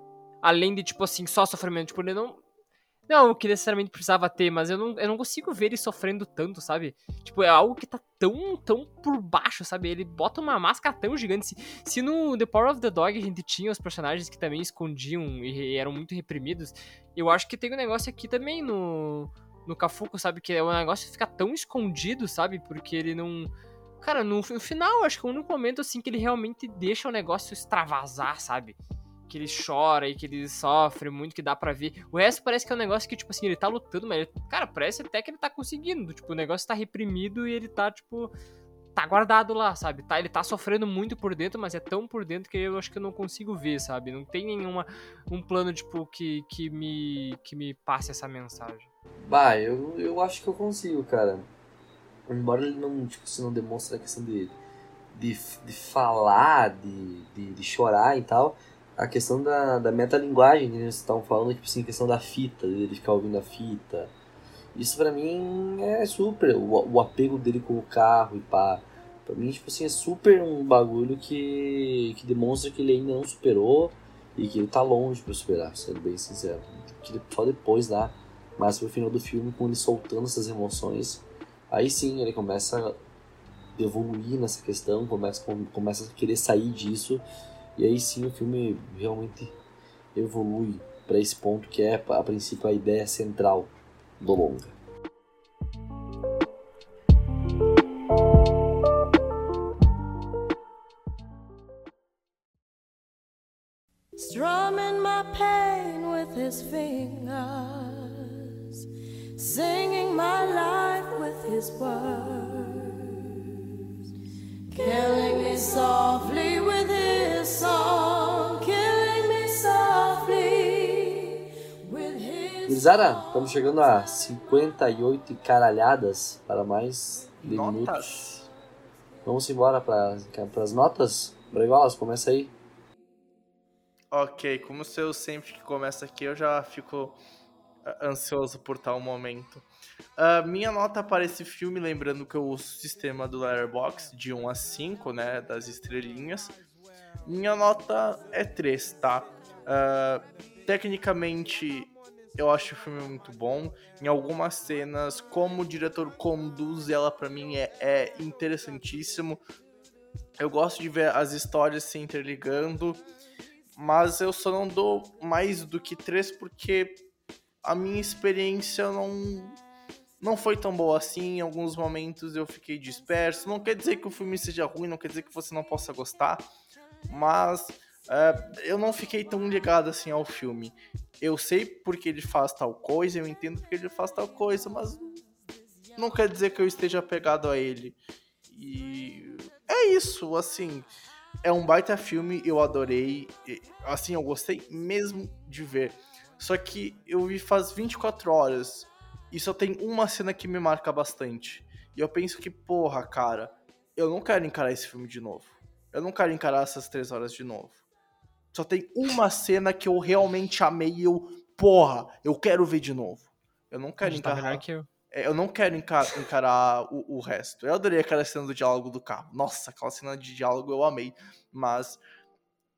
[SPEAKER 2] Além de tipo assim, só sofrimento, tipo, ele não não, que necessariamente precisava ter, mas eu não, eu não consigo ver ele sofrendo tanto, sabe? Tipo, é algo que tá tão, tão por baixo, sabe? Ele bota uma máscara tão gigante. Se, se no The Power of the Dog a gente tinha os personagens que também escondiam e, e eram muito reprimidos, eu acho que tem um negócio aqui também no no Cafuco, sabe? Que é um negócio que fica tão escondido, sabe? Porque ele não. Cara, no, no final, acho que é o único momento assim que ele realmente deixa o negócio extravasar, sabe? Que ele chora e que ele sofre muito, que dá pra ver. O resto parece que é um negócio que, tipo assim, ele tá lutando, mas ele, cara, parece até que ele tá conseguindo. Tipo, o negócio tá reprimido e ele tá, tipo, tá guardado lá, sabe? Tá, ele tá sofrendo muito por dentro, mas é tão por dentro que eu acho que eu não consigo ver, sabe? Não tem nenhuma um plano tipo que, que me que me passe essa mensagem.
[SPEAKER 1] Bah, eu, eu acho que eu consigo, cara. Embora ele não, tipo, se não demonstre a questão de, de, de falar, de, de, de chorar e tal, a questão da, da metalinguagem que eles estavam falando, tipo assim, a questão da fita, dele ficar ouvindo a fita. Isso pra mim é super, o, o apego dele com o carro e pá. Pra mim, tipo assim, é super um bagulho que, que demonstra que ele ainda não superou e que ele tá longe pra superar, sendo bem sincero. Que só depois lá mas pro final do filme, com ele soltando essas emoções, aí sim ele começa a evoluir nessa questão, começa, começa a querer sair disso, e aí sim o filme realmente evolui para esse ponto que é, a princípio, a ideia central do longa. Zara, estamos chegando a 58 caralhadas para mais de notas. minutos. Vamos embora para as notas? Bregolas, começa aí.
[SPEAKER 3] Ok, como se eu sempre que começa aqui eu já fico ansioso por tal momento. Uh, minha nota para esse filme, lembrando que eu uso o sistema do Letterboxd de 1 a 5, né, das estrelinhas. Minha nota é 3, tá? Uh, tecnicamente, eu acho o filme muito bom. Em algumas cenas, como o diretor conduz ela para mim é, é interessantíssimo. Eu gosto de ver as histórias se interligando, mas eu só não dou mais do que 3 porque a minha experiência não não foi tão boa assim. Em alguns momentos eu fiquei disperso. Não quer dizer que o filme seja ruim, não quer dizer que você não possa gostar, mas é, eu não fiquei tão ligado assim ao filme. Eu sei porque ele faz tal coisa, eu entendo porque ele faz tal coisa, mas não quer dizer que eu esteja apegado a ele. E é isso, assim. É um baita filme, eu adorei. Assim, eu gostei mesmo de ver. Só que eu vi faz 24 horas e só tem uma cena que me marca bastante. E eu penso que, porra, cara, eu não quero encarar esse filme de novo. Eu não quero encarar essas três horas de novo. Só tem uma cena que eu realmente amei e eu, porra, eu quero ver de novo. Eu não quero tá encarar. Que eu... É, eu não quero encarar, encarar o, o, resto. Eu adorei aquela cena do diálogo do carro. Nossa, aquela cena de diálogo eu amei. Mas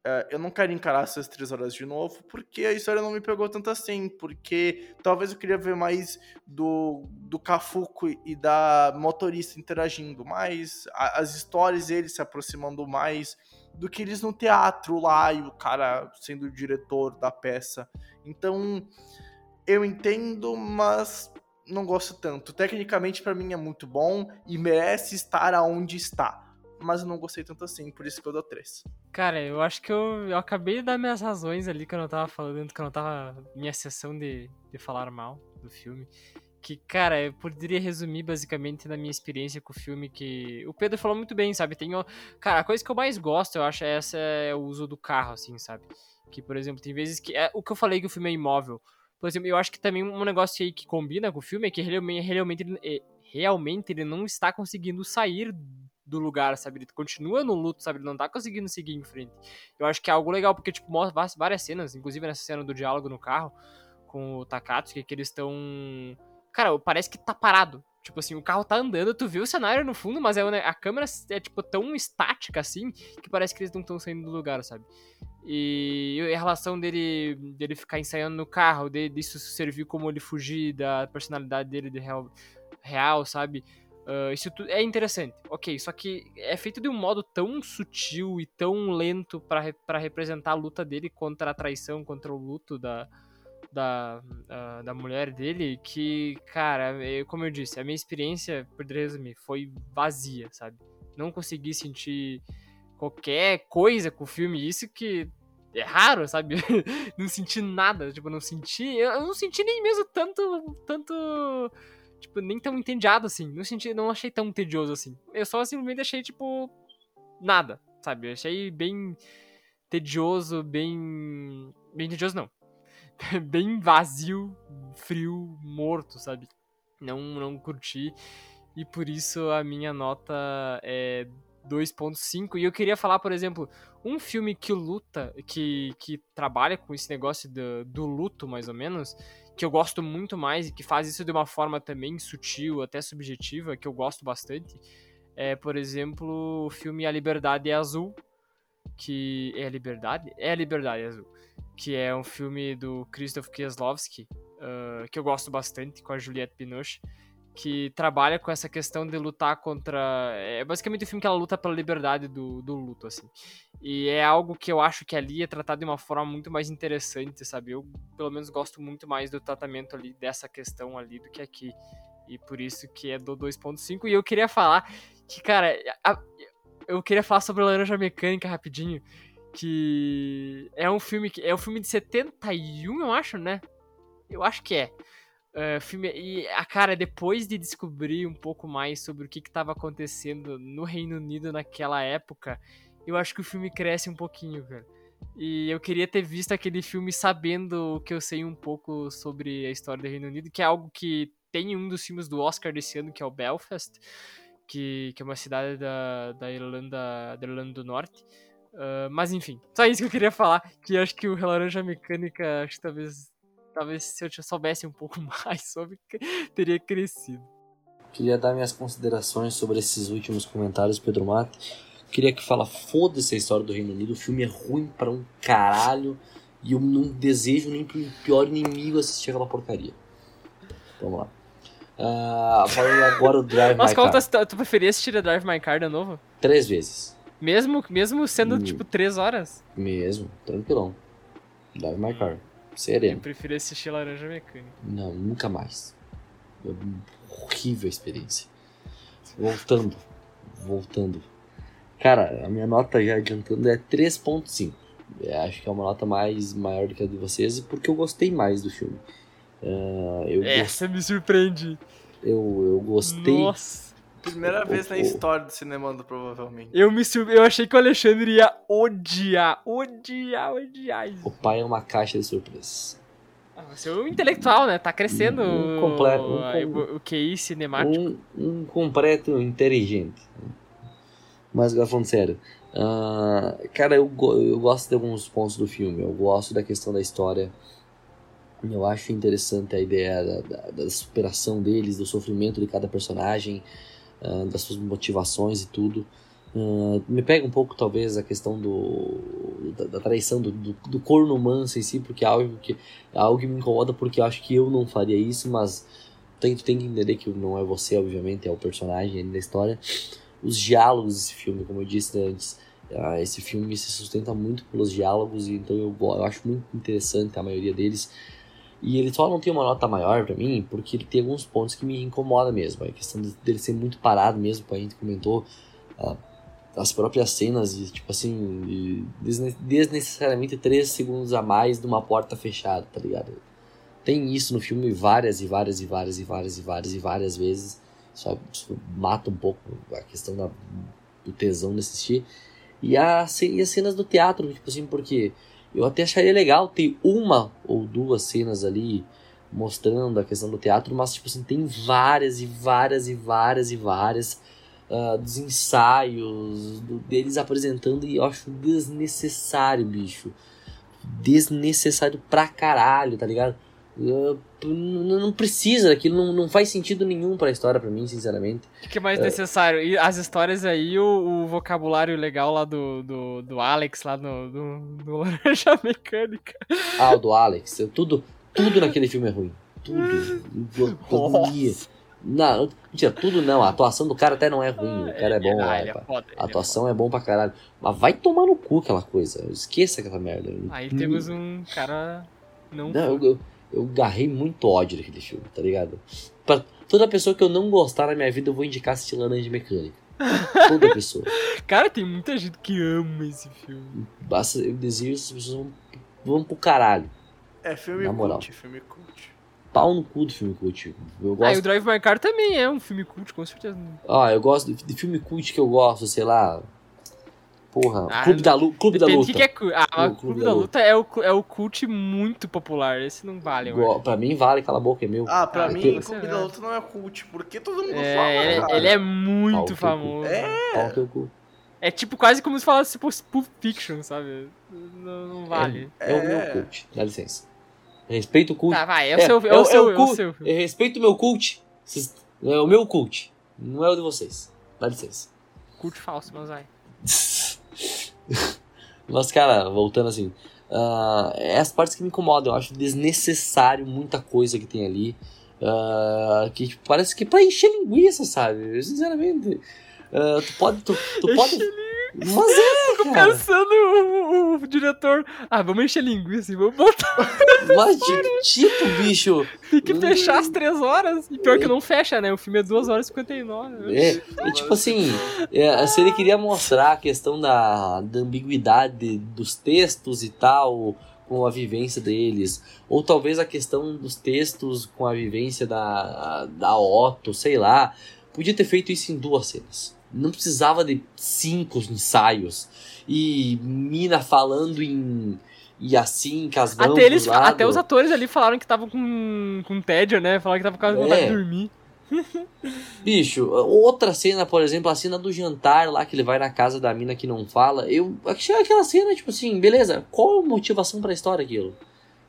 [SPEAKER 3] Uh, eu não quero encarar essas três horas de novo, porque a história não me pegou tanto assim, porque talvez eu queria ver mais do, do Cafuco e da motorista interagindo mais, a, as histórias eles se aproximando mais, do que eles no teatro lá e o cara sendo o diretor da peça. Então, eu entendo, mas não gosto tanto. Tecnicamente, para mim, é muito bom e merece estar aonde está mas eu não gostei tanto assim, por isso que eu dou 3.
[SPEAKER 2] Cara, eu acho que eu, eu acabei de dar minhas razões ali que eu não tava falando, que eu não tava. Minha sessão de, de falar mal do filme. Que, cara, eu poderia resumir basicamente na minha experiência com o filme que. O Pedro falou muito bem, sabe? Tem. Cara, a coisa que eu mais gosto, eu acho, é essa é o uso do carro, assim, sabe? Que, por exemplo, tem vezes que. É, o que eu falei que o filme é imóvel. Por exemplo, eu acho que também um negócio aí que combina com o filme é que realmente, realmente, ele, realmente ele não está conseguindo sair do lugar, sabe? Ele continua no luto, sabe? Ele não tá conseguindo seguir em frente. Eu acho que é algo legal, porque, tipo, mostra várias cenas, inclusive nessa cena do diálogo no carro com o Takatsuki, que eles estão Cara, parece que tá parado. Tipo assim, o carro tá andando, tu vê o cenário no fundo, mas é, a câmera é, tipo, tão estática assim que parece que eles não estão saindo do lugar, sabe? E a relação dele, dele ficar ensaiando no carro, de, disso servir como ele fugir da personalidade dele de real, real sabe? Uh, isso é interessante, ok. Só que é feito de um modo tão sutil e tão lento para representar a luta dele contra a traição, contra o luto da, da, uh, da mulher dele que, cara, eu, como eu disse, a minha experiência, por resumir, foi vazia, sabe? Não consegui sentir qualquer coisa com o filme, isso que é raro, sabe? não senti nada, tipo, não senti, eu não senti nem mesmo tanto, tanto, tipo, nem tão entediado assim, não senti, não achei tão tedioso assim. Eu só simplesmente achei, tipo, nada, sabe? Eu achei bem tedioso, bem, bem tedioso não, bem vazio, frio, morto, sabe? Não, não curti. E por isso a minha nota é 2.5. E eu queria falar, por exemplo, um filme que luta, que, que trabalha com esse negócio do, do luto, mais ou menos, que eu gosto muito mais e que faz isso de uma forma também sutil, até subjetiva, que eu gosto bastante, é, por exemplo, o filme A Liberdade é Azul, que é a Liberdade? É a Liberdade é Azul que é um filme do Krzysztof Kieslowski, uh, que eu gosto bastante, com a Juliette Binoche, que trabalha com essa questão de lutar contra... É basicamente o um filme que ela luta pela liberdade do, do luto, assim. E é algo que eu acho que ali é tratado de uma forma muito mais interessante, sabe? Eu, pelo menos, gosto muito mais do tratamento ali, dessa questão ali, do que aqui. E por isso que é do 2.5. E eu queria falar que, cara, a, eu queria falar sobre Laranja Mecânica rapidinho, que é um filme que é um filme de 71, eu acho, né? Eu acho que é. Uh, filme, e a cara, depois de descobrir um pouco mais sobre o que estava acontecendo no Reino Unido naquela época, eu acho que o filme cresce um pouquinho, cara. E eu queria ter visto aquele filme sabendo o que eu sei um pouco sobre a história do Reino Unido, que é algo que tem um dos filmes do Oscar desse ano, que é o Belfast, que, que é uma cidade da, da, Irlanda, da Irlanda do Norte. Uh, mas enfim, só isso que eu queria falar. Que acho que o Laranja Mecânica, acho que talvez, talvez se eu soubesse um pouco mais sobre, teria crescido.
[SPEAKER 1] Queria dar minhas considerações sobre esses últimos comentários, Pedro Mato. Queria que fala, foda-se a história do Reino Unido, o filme é ruim para um caralho e eu não desejo nem pro pior inimigo assistir aquela porcaria. Vamos lá. Uh, falando agora o Drive
[SPEAKER 2] Mas
[SPEAKER 1] My
[SPEAKER 2] qual
[SPEAKER 1] Car.
[SPEAKER 2] Tu, tu preferia assistir a Drive My Car de novo?
[SPEAKER 1] Três vezes.
[SPEAKER 2] Mesmo, mesmo sendo,
[SPEAKER 1] Hum.
[SPEAKER 2] tipo, três horas?
[SPEAKER 1] Mesmo, tranquilão. Drive My Car.
[SPEAKER 2] Eu
[SPEAKER 1] Sereno.
[SPEAKER 2] prefiro assistir Laranja Mecânica.
[SPEAKER 1] Não, nunca mais. É horrível a experiência. Voltando. Voltando. Cara, a minha nota já adiantando é 3.5. Eu acho que é uma nota mais maior do que a de vocês, porque eu gostei mais do filme. Ah, eu,
[SPEAKER 2] Essa me surpreende.
[SPEAKER 1] eu, eu gostei.
[SPEAKER 2] Nossa.
[SPEAKER 3] Primeira
[SPEAKER 1] O-
[SPEAKER 3] vez na
[SPEAKER 1] o-
[SPEAKER 3] história do cinema, provavelmente.
[SPEAKER 2] Eu me. Eu achei que o Alexandre ia odiar, odiar, odiar isso.
[SPEAKER 1] O pai é uma caixa de surpresas.
[SPEAKER 2] Ah, Você é um intelectual, né? Tá crescendo
[SPEAKER 1] Um
[SPEAKER 2] o-
[SPEAKER 1] completo- um
[SPEAKER 2] a-
[SPEAKER 1] com-
[SPEAKER 2] o, o QI cinemático.
[SPEAKER 1] Um, um completo inteligente. Mas agora falando sério. ah, cara, eu, eu gosto de alguns pontos do filme. Eu gosto da questão da história. Eu acho interessante a ideia da, da- da superação deles, do sofrimento de cada personagem, ah, das suas motivações e tudo. Ah, me pega um pouco, talvez, a questão do, da, da traição, do, do, do corno manso em si, porque é algo que, é algo que me incomoda, porque eu acho que eu não faria isso, mas tem, tem que entender que não é você, obviamente, é o personagem da história. Os diálogos desse filme, como eu disse antes, ah, esse filme se sustenta muito pelos diálogos, então eu, eu acho muito interessante a maioria deles. E ele só não tem uma nota maior pra mim, porque ele tem alguns pontos que me incomoda mesmo. A questão de- dele ser muito parado mesmo, a gente comentou. ah, as próprias cenas, de, tipo assim, de desne- desnecessariamente três segundos a mais de uma porta fechada, tá ligado? Tem isso no filme várias e várias e várias e várias e várias e várias vezes. Só mata um pouco a questão da, do tesão de assistir. E, a, e as cenas do teatro, tipo assim, porque eu até acharia legal ter uma ou duas cenas ali mostrando a questão do teatro, mas tipo assim, tem várias e várias e várias e várias ah, dos ensaios, do- deles apresentando, e eu acho desnecessário, bicho. Desnecessário pra caralho, tá ligado? Ah, n- não precisa, aquilo não, não faz sentido nenhum pra história pra mim, sinceramente.
[SPEAKER 2] O que, é mais necessário? E as histórias aí, o, o vocabulário legal lá do, do, do Alex, lá no, do, do Laranja Mecânica.
[SPEAKER 1] Ah, o do Alex, tudo, tudo naquele filme é ruim. Tudo. Não, mentira, tudo não. A atuação do cara até não é ruim. O cara é bom.
[SPEAKER 2] Ah,
[SPEAKER 1] é,
[SPEAKER 2] ele é foda, ele
[SPEAKER 1] A
[SPEAKER 2] é
[SPEAKER 1] atuação é bom pra caralho. Mas vai tomar no cu aquela coisa. Esqueça aquela merda.
[SPEAKER 2] Aí temos um cara não.
[SPEAKER 1] Não, eu, eu, eu garrei muito ódio naquele filme, tá ligado? Pra toda pessoa que eu não gostar na minha vida, eu vou indicar assistir Laranja Mecânica. Toda pessoa.
[SPEAKER 2] Cara, tem muita gente que ama esse filme.
[SPEAKER 1] Basta, eu desejo que essas pessoas vão, vão pro caralho.
[SPEAKER 3] É filme
[SPEAKER 1] Na moral.
[SPEAKER 3] cult, filme cult.
[SPEAKER 1] Pau no cu do filme cult. Eu
[SPEAKER 2] Ah, e o
[SPEAKER 1] gosto.
[SPEAKER 2] Drive My Car também é um filme cult, com certeza.
[SPEAKER 1] Ah, eu gosto de, de filme cult que eu gosto, sei lá. Porra.
[SPEAKER 2] Ah,
[SPEAKER 1] Clube da, Lu, Clube da Luta.
[SPEAKER 2] que, que é. Ah,
[SPEAKER 1] O
[SPEAKER 2] o Clube da Luta é o, é o cult muito popular. Esse não vale, acho.
[SPEAKER 1] Pra mim vale, cala a boca, é meu.
[SPEAKER 3] Ah, pra
[SPEAKER 2] Ah,
[SPEAKER 3] mim,
[SPEAKER 1] tem-
[SPEAKER 3] Clube da Luta não é cult, porque todo mundo
[SPEAKER 2] É,
[SPEAKER 3] fala,
[SPEAKER 2] ele,
[SPEAKER 3] cara.
[SPEAKER 2] ele é muito famoso.
[SPEAKER 3] É.
[SPEAKER 2] É tipo quase como se falasse tipo, Pulp Fiction, sabe? Não, não vale.
[SPEAKER 1] É, é o meu
[SPEAKER 3] É.
[SPEAKER 1] cult, dá licença. Respeito o cult.
[SPEAKER 2] Tá, vai, é o
[SPEAKER 1] É,
[SPEAKER 2] seu, é,
[SPEAKER 1] é o-
[SPEAKER 2] seu,
[SPEAKER 1] é o
[SPEAKER 2] é seu.
[SPEAKER 1] Eu respeito o meu cult. É o meu cult. Não é o de vocês. Dá licença.
[SPEAKER 2] Cult falso, mas vai.
[SPEAKER 1] Mas, cara, voltando assim. ah, é as partes que me incomodam. Eu acho desnecessário muita coisa que tem ali. ah, que tipo, parece que é pra encher linguiça, sabe? Sinceramente. Ah, tu pode. Tu, tu pode. É, cara.
[SPEAKER 2] Pensando o, o- o diretor, ah, vamos encher linguiça e vamos botar,
[SPEAKER 1] Mas de tipo, bicho.
[SPEAKER 2] tem que fechar as três horas. E pior que não fecha, né? O filme é 2 horas e 59.
[SPEAKER 1] É, é tipo assim, é, se ele queria mostrar a questão da, da ambiguidade dos textos e tal, com a vivência deles, ou talvez a questão dos textos com a vivência da, da Otto, sei lá, podia ter feito isso em duas cenas. Não precisava de cinco ensaios e Mina falando em. E assim, casando
[SPEAKER 2] Até, eles, até os atores ali falaram que estavam com, com tédio, né? Falaram que tava com vontade
[SPEAKER 1] É.
[SPEAKER 2] de dormir.
[SPEAKER 1] Bicho, outra cena, por exemplo, a cena do jantar lá que ele vai na casa da mina que não fala. Eu achei aquela cena, tipo assim, beleza, qual a motivação pra história aquilo?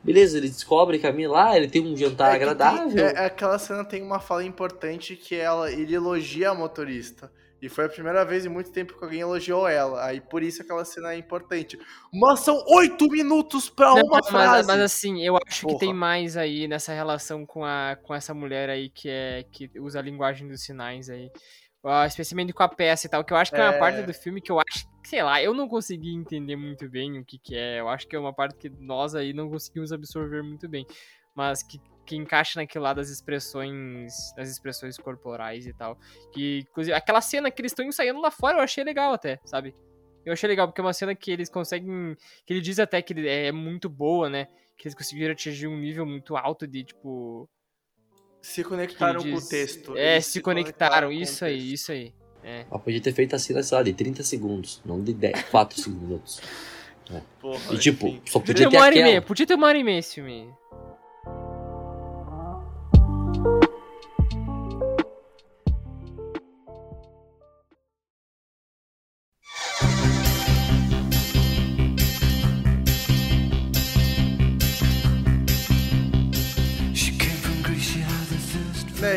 [SPEAKER 1] Beleza, ele descobre que a mina lá, ele tem um jantar
[SPEAKER 3] É que tem-
[SPEAKER 1] agradável.
[SPEAKER 3] é- aquela cena tem uma fala importante que ela, ele elogia a motorista. E foi a primeira vez em muito tempo que alguém elogiou ela. Aí por isso aquela cena é importante. Mas são oito minutos pra
[SPEAKER 2] Não,
[SPEAKER 3] uma
[SPEAKER 2] mas,
[SPEAKER 3] frase.
[SPEAKER 2] mas assim, eu acho que
[SPEAKER 3] Porra.
[SPEAKER 2] tem mais aí nessa relação com, a, com essa mulher aí que é que usa a linguagem dos sinais aí. Ah, especialmente com a peça e tal, que eu acho que é, uma
[SPEAKER 3] É.
[SPEAKER 2] parte do filme que eu acho, sei lá, eu não consegui entender muito bem o que que é. Eu acho que é uma parte que nós aí não conseguimos absorver muito bem, mas que, que encaixa naquilo lá das expressões, das expressões corporais e tal. Que inclusive aquela cena que eles estão ensaiando lá fora, eu achei legal até, sabe? Eu achei legal porque é uma cena que eles conseguem, que ele diz até que é muito boa, né? Que eles conseguiram atingir um nível muito alto de tipo
[SPEAKER 3] Se conectaram
[SPEAKER 2] ele
[SPEAKER 3] com o
[SPEAKER 2] diz-
[SPEAKER 3] texto.
[SPEAKER 2] É,
[SPEAKER 3] Eles
[SPEAKER 2] se conectaram, isso aí, isso aí. É.
[SPEAKER 1] Ela podia ter feito a cena, sei lá, de 30 segundos, não de 10, 4 segundos.
[SPEAKER 3] Porra,
[SPEAKER 1] E tipo,
[SPEAKER 3] enfim.
[SPEAKER 1] só
[SPEAKER 2] Podia
[SPEAKER 1] podia
[SPEAKER 2] ter
[SPEAKER 1] ter
[SPEAKER 2] uma hora e meia, podia ter uma hora e meia esse filme.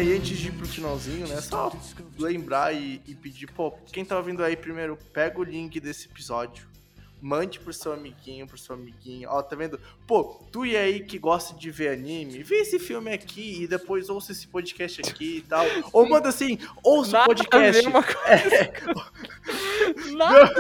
[SPEAKER 3] E antes de ir pro finalzinho, né? Só lembrar e, e pedir, pô, quem tá ouvindo aí primeiro, pega o link desse episódio. Mande pro seu amiguinho, pro seu amiguinho. Ó, tá vendo? Pô, tu e aí que gosta de ver anime, vê esse filme aqui e depois ouça esse podcast aqui e tal. Ou manda assim, ouça o
[SPEAKER 2] a
[SPEAKER 3] podcast.
[SPEAKER 2] ver uma coisa. Nada.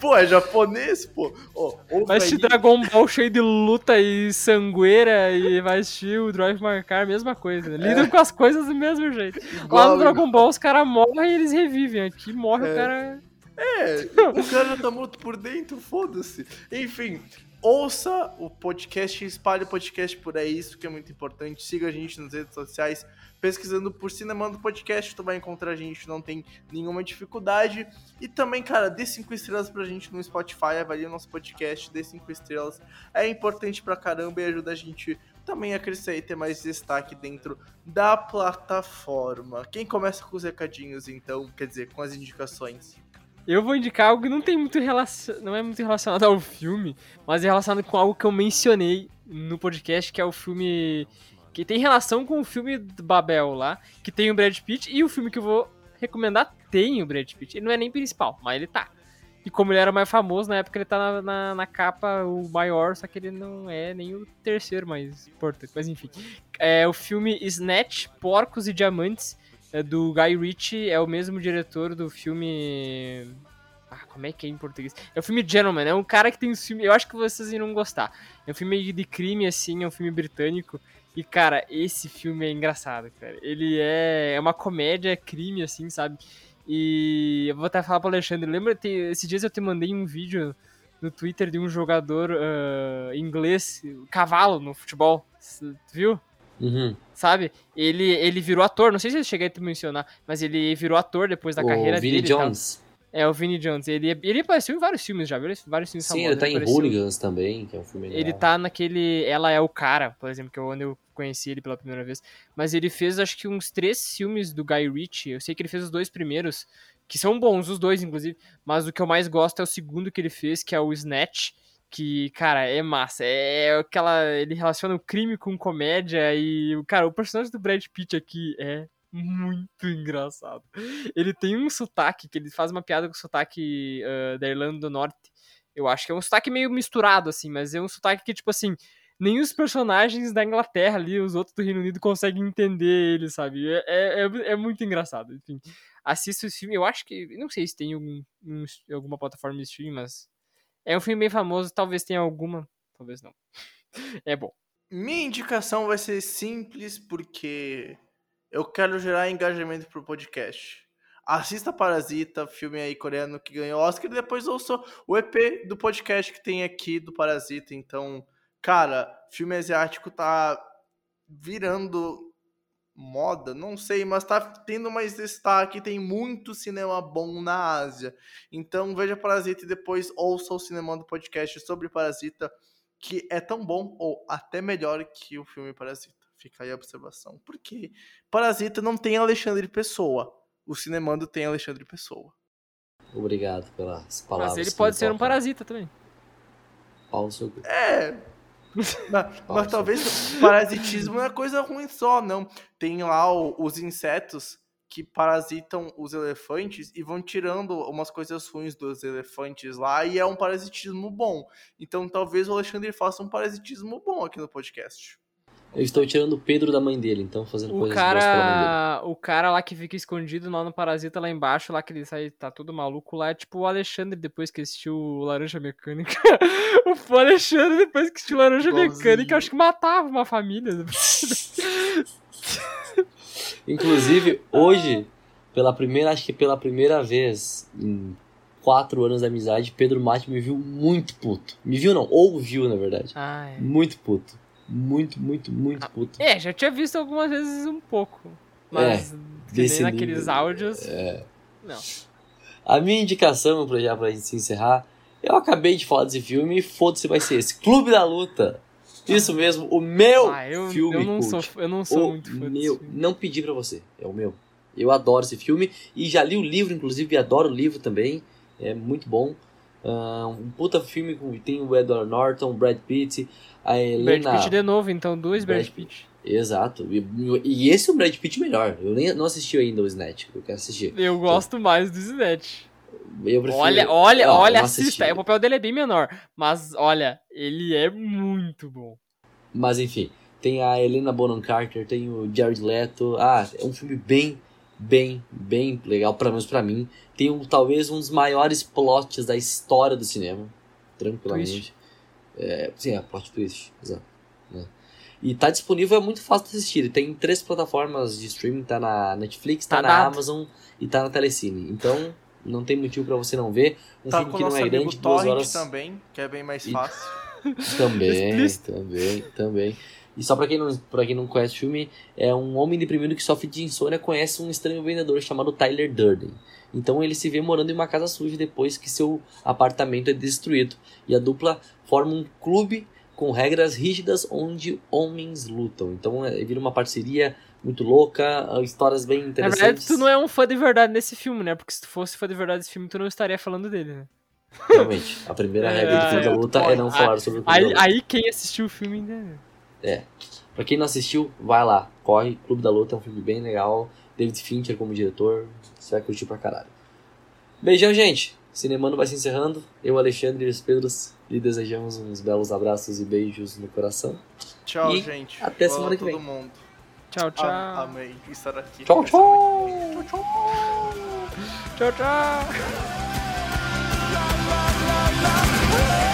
[SPEAKER 3] Pô, é japonês, pô. Ouve
[SPEAKER 2] Vai assistir
[SPEAKER 3] aí.
[SPEAKER 2] Dragon Ball cheio de luta e sangueira e vai assistir o Drive Marcar, mesma coisa. né? Lidam com as coisas do mesmo jeito. Lá
[SPEAKER 3] Igual-
[SPEAKER 2] no Dragon Ball os caras morrem e eles revivem. Aqui morre
[SPEAKER 3] É.
[SPEAKER 2] o cara.
[SPEAKER 3] É, o cara tá morto por dentro, foda-se. Enfim, ouça o podcast, espalhe o podcast por aí, isso que é muito importante. Siga a gente nas redes sociais, pesquisando por Cinema do Podcast, tu vai encontrar a gente, não tem nenhuma dificuldade. E também, cara, dê cinco estrelas pra gente no Spotify, avalie o nosso podcast, dê cinco estrelas. É importante pra caramba e ajuda a gente também a crescer e ter mais destaque dentro da plataforma. Quem começa com os recadinhos, então, quer dizer, com as indicações?
[SPEAKER 2] Eu vou indicar algo que não tem muito relacion... não é muito relacionado ao filme, mas é relacionado com algo que eu mencionei no podcast, que é o filme que tem relação com o filme do Babel lá, que tem o Brad Pitt e o filme que eu vou recomendar tem o Brad Pitt. Ele não é nem principal, mas ele tá. E como ele era mais famoso, na época ele tá na, na, na, capa o maior, só que ele não é nem o terceiro mais importante. Mas enfim. É o filme Snatch, Porcos e Diamantes, é do Guy Ritchie, é o mesmo diretor do filme. Ah, como é que é em português? É o filme Gentleman, é um cara que tem um filme. Eu acho que vocês irão gostar. É um filme de crime, assim, é um filme britânico. E, cara, esse filme é engraçado, cara. Ele é, é uma comédia, crime, assim, sabe? E eu vou até falar pro Alexandre. Lembra, te, esses dias eu te mandei um vídeo no Twitter de um jogador uh, inglês, cavalo no futebol. Viu?
[SPEAKER 1] Uhum.
[SPEAKER 2] Sabe? Ele, ele virou ator, não sei se eu cheguei a te mencionar, mas ele virou ator depois da
[SPEAKER 1] o
[SPEAKER 2] carreira
[SPEAKER 1] Vinnie
[SPEAKER 2] dele.
[SPEAKER 1] Jones.
[SPEAKER 2] É, o Vinnie Jones. Ele, ele apareceu em vários filmes já, viu? Vários filmes
[SPEAKER 1] Sim,
[SPEAKER 2] famosos.
[SPEAKER 1] ele tá em
[SPEAKER 2] apareceu...
[SPEAKER 1] Hooligans também, que é um filme legal.
[SPEAKER 2] Ele tá naquele Ela é o Cara, por exemplo, que é onde eu conheci ele pela primeira vez. Mas ele fez, acho que, uns três filmes do Guy Ritchie. Eu sei que ele fez os dois primeiros, que são bons, os dois, inclusive. Mas o que eu mais gosto é o segundo que ele fez, que é o Snatch que, cara, é massa. É aquela. Ele relaciona o crime com comédia e, cara, o personagem do Brad Pitt aqui é muito engraçado. Ele tem um sotaque, que ele faz uma piada com o sotaque uh, da Irlanda do Norte. Eu acho que é um sotaque meio misturado, assim, mas é um sotaque que, tipo assim, nem os personagens da Inglaterra ali, os outros do Reino Unido, conseguem entender ele, sabe? É, é, é muito engraçado. Enfim, assista esse filme. Eu acho que. Não sei se tem algum, um, alguma plataforma de streaming, mas é um filme bem famoso, talvez tenha alguma, talvez não. É bom.
[SPEAKER 3] Minha indicação vai ser simples porque eu quero gerar engajamento pro podcast. Assista Parasita, filme aí coreano que ganhou Oscar, e depois ouça o EP do podcast que tem aqui do Parasita. Então, cara, filme asiático tá virando moda, não sei, mas tá tendo mais destaque, tem muito cinema bom na Ásia. Então veja Parasita e depois ouça o cinema do podcast sobre Parasita, que é tão bom ou até melhor que o filme Parasita. Fica aí a observação. Porque Parasita não tem Alexandre Pessoa. O Cinemando tem Alexandre Pessoa.
[SPEAKER 1] Obrigado pelas palavras.
[SPEAKER 2] Mas ele pode ser um parasita também.
[SPEAKER 1] Pau no seu cu.
[SPEAKER 3] É, mas, mas talvez parasitismo não é coisa ruim só, não. Tem lá o, os insetos que parasitam os elefantes e vão tirando umas coisas ruins dos elefantes lá e é um parasitismo bom. Então talvez o Alexandre faça um parasitismo bom aqui no podcast.
[SPEAKER 1] Eu estou tirando o Pedro da mãe dele, então fazendo
[SPEAKER 2] o
[SPEAKER 1] coisas
[SPEAKER 2] cara,
[SPEAKER 1] boas pela mãe dele.
[SPEAKER 2] O cara lá que fica escondido lá no Parasita, lá embaixo, lá que ele sai, tá tudo maluco lá, é tipo o Alexandre depois que assistiu o Laranja Mecânica. o Alexandre depois que assistiu Laranja
[SPEAKER 3] Igualzinho.
[SPEAKER 2] Mecânica, acho que matava uma família.
[SPEAKER 1] Inclusive, hoje, pela primeira, acho que pela primeira vez em quatro anos de amizade, Pedro Mate me viu muito puto. Me viu não, ouviu na verdade.
[SPEAKER 2] Ah, é.
[SPEAKER 1] Muito puto. Muito, muito, muito puto.
[SPEAKER 2] É, já tinha visto algumas vezes um pouco. Mas que nem
[SPEAKER 1] desse
[SPEAKER 2] naqueles
[SPEAKER 1] nível.
[SPEAKER 2] áudios.
[SPEAKER 1] É.
[SPEAKER 2] Não.
[SPEAKER 1] A minha indicação, pra, já pra gente se encerrar, eu acabei de falar desse filme e foda-se vai ser esse. Clube da Luta. Isso mesmo, o meu
[SPEAKER 2] Ah, eu,
[SPEAKER 1] filme
[SPEAKER 2] eu não
[SPEAKER 1] cult.
[SPEAKER 2] sou, eu não sou
[SPEAKER 1] o
[SPEAKER 2] muito fã
[SPEAKER 1] meu,
[SPEAKER 2] filme.
[SPEAKER 1] não pedi pra você, é o meu. Eu adoro esse filme e já li o livro, inclusive, e adoro o livro também. É muito bom. Ah, um puta filme com tem o Edward Norton, Brad Pitt, a
[SPEAKER 2] Brad
[SPEAKER 1] Helena.
[SPEAKER 2] Pitt de novo, então, dois Brad,
[SPEAKER 1] Brad
[SPEAKER 2] Pitt.
[SPEAKER 1] Exato. E, e esse é o Brad Pitt melhor. Eu nem não assisti ainda o Snatch, eu quero assistir.
[SPEAKER 2] Eu gosto mais do Snatch.
[SPEAKER 1] Eu prefiro...
[SPEAKER 2] Olha, olha,
[SPEAKER 1] Ah,
[SPEAKER 2] olha, assista.
[SPEAKER 1] assisti.
[SPEAKER 2] O papel dele é bem menor. Mas, olha, ele é muito bom.
[SPEAKER 1] Mas enfim, tem a Helena Bonham Carter, tem o Jared Leto. Ah, é um filme bem, bem, bem legal, pelo menos pra mim. Tem um, talvez um dos maiores plots da história do cinema, tranquilamente. É, sim, é plot twist, exato. né? E tá disponível, é muito fácil de assistir. Tem três plataformas de streaming, tá na Netflix, tá,
[SPEAKER 2] Tá
[SPEAKER 1] na
[SPEAKER 2] dado.
[SPEAKER 1] Amazon e tá na Telecine. Então, não tem motivo pra você não ver. Um
[SPEAKER 3] tá
[SPEAKER 1] filme que não é grande, duas horas.
[SPEAKER 3] também, que é bem mais
[SPEAKER 1] E-
[SPEAKER 3] fácil.
[SPEAKER 1] Também,
[SPEAKER 2] Explícito.
[SPEAKER 1] também, também. E só pra quem, não, pra quem não conhece o filme, é um homem deprimido que sofre de insônia conhece um estranho vendedor chamado Tyler Durden. Então ele se vê morando em uma casa suja depois que seu apartamento é destruído. E a dupla forma um clube com regras rígidas onde homens lutam. Então é, vira uma parceria muito louca, histórias bem
[SPEAKER 2] Na
[SPEAKER 1] interessantes.
[SPEAKER 2] verdade, tu não é um fã de verdade nesse filme, né? Porque se tu fosse fã de verdade desse filme, tu não estaria falando dele, né?
[SPEAKER 1] Realmente, a primeira
[SPEAKER 2] É,
[SPEAKER 1] regra do Clube da
[SPEAKER 3] é,
[SPEAKER 1] Luta é não falar sobre o Clube
[SPEAKER 2] Aí, aí quem assistiu o filme ainda. É.
[SPEAKER 1] Pra quem não assistiu, vai lá, corre. Clube da Luta é um filme bem legal. David Fincher como diretor, você vai curtir pra caralho. Beijão, gente! Cinemano vai se encerrando. Eu, Alexandre e os Pedros lhe desejamos uns belos abraços e beijos no coração.
[SPEAKER 3] Tchau,
[SPEAKER 1] e
[SPEAKER 3] gente.
[SPEAKER 1] Até semana que vem.
[SPEAKER 3] Mundo.
[SPEAKER 2] Tchau, tchau.
[SPEAKER 3] Ah, amei estar aqui.
[SPEAKER 1] Tchau,
[SPEAKER 3] tchau.
[SPEAKER 1] Tchau,
[SPEAKER 3] tchau. Tchau, tchau.
[SPEAKER 2] tchau, tchau.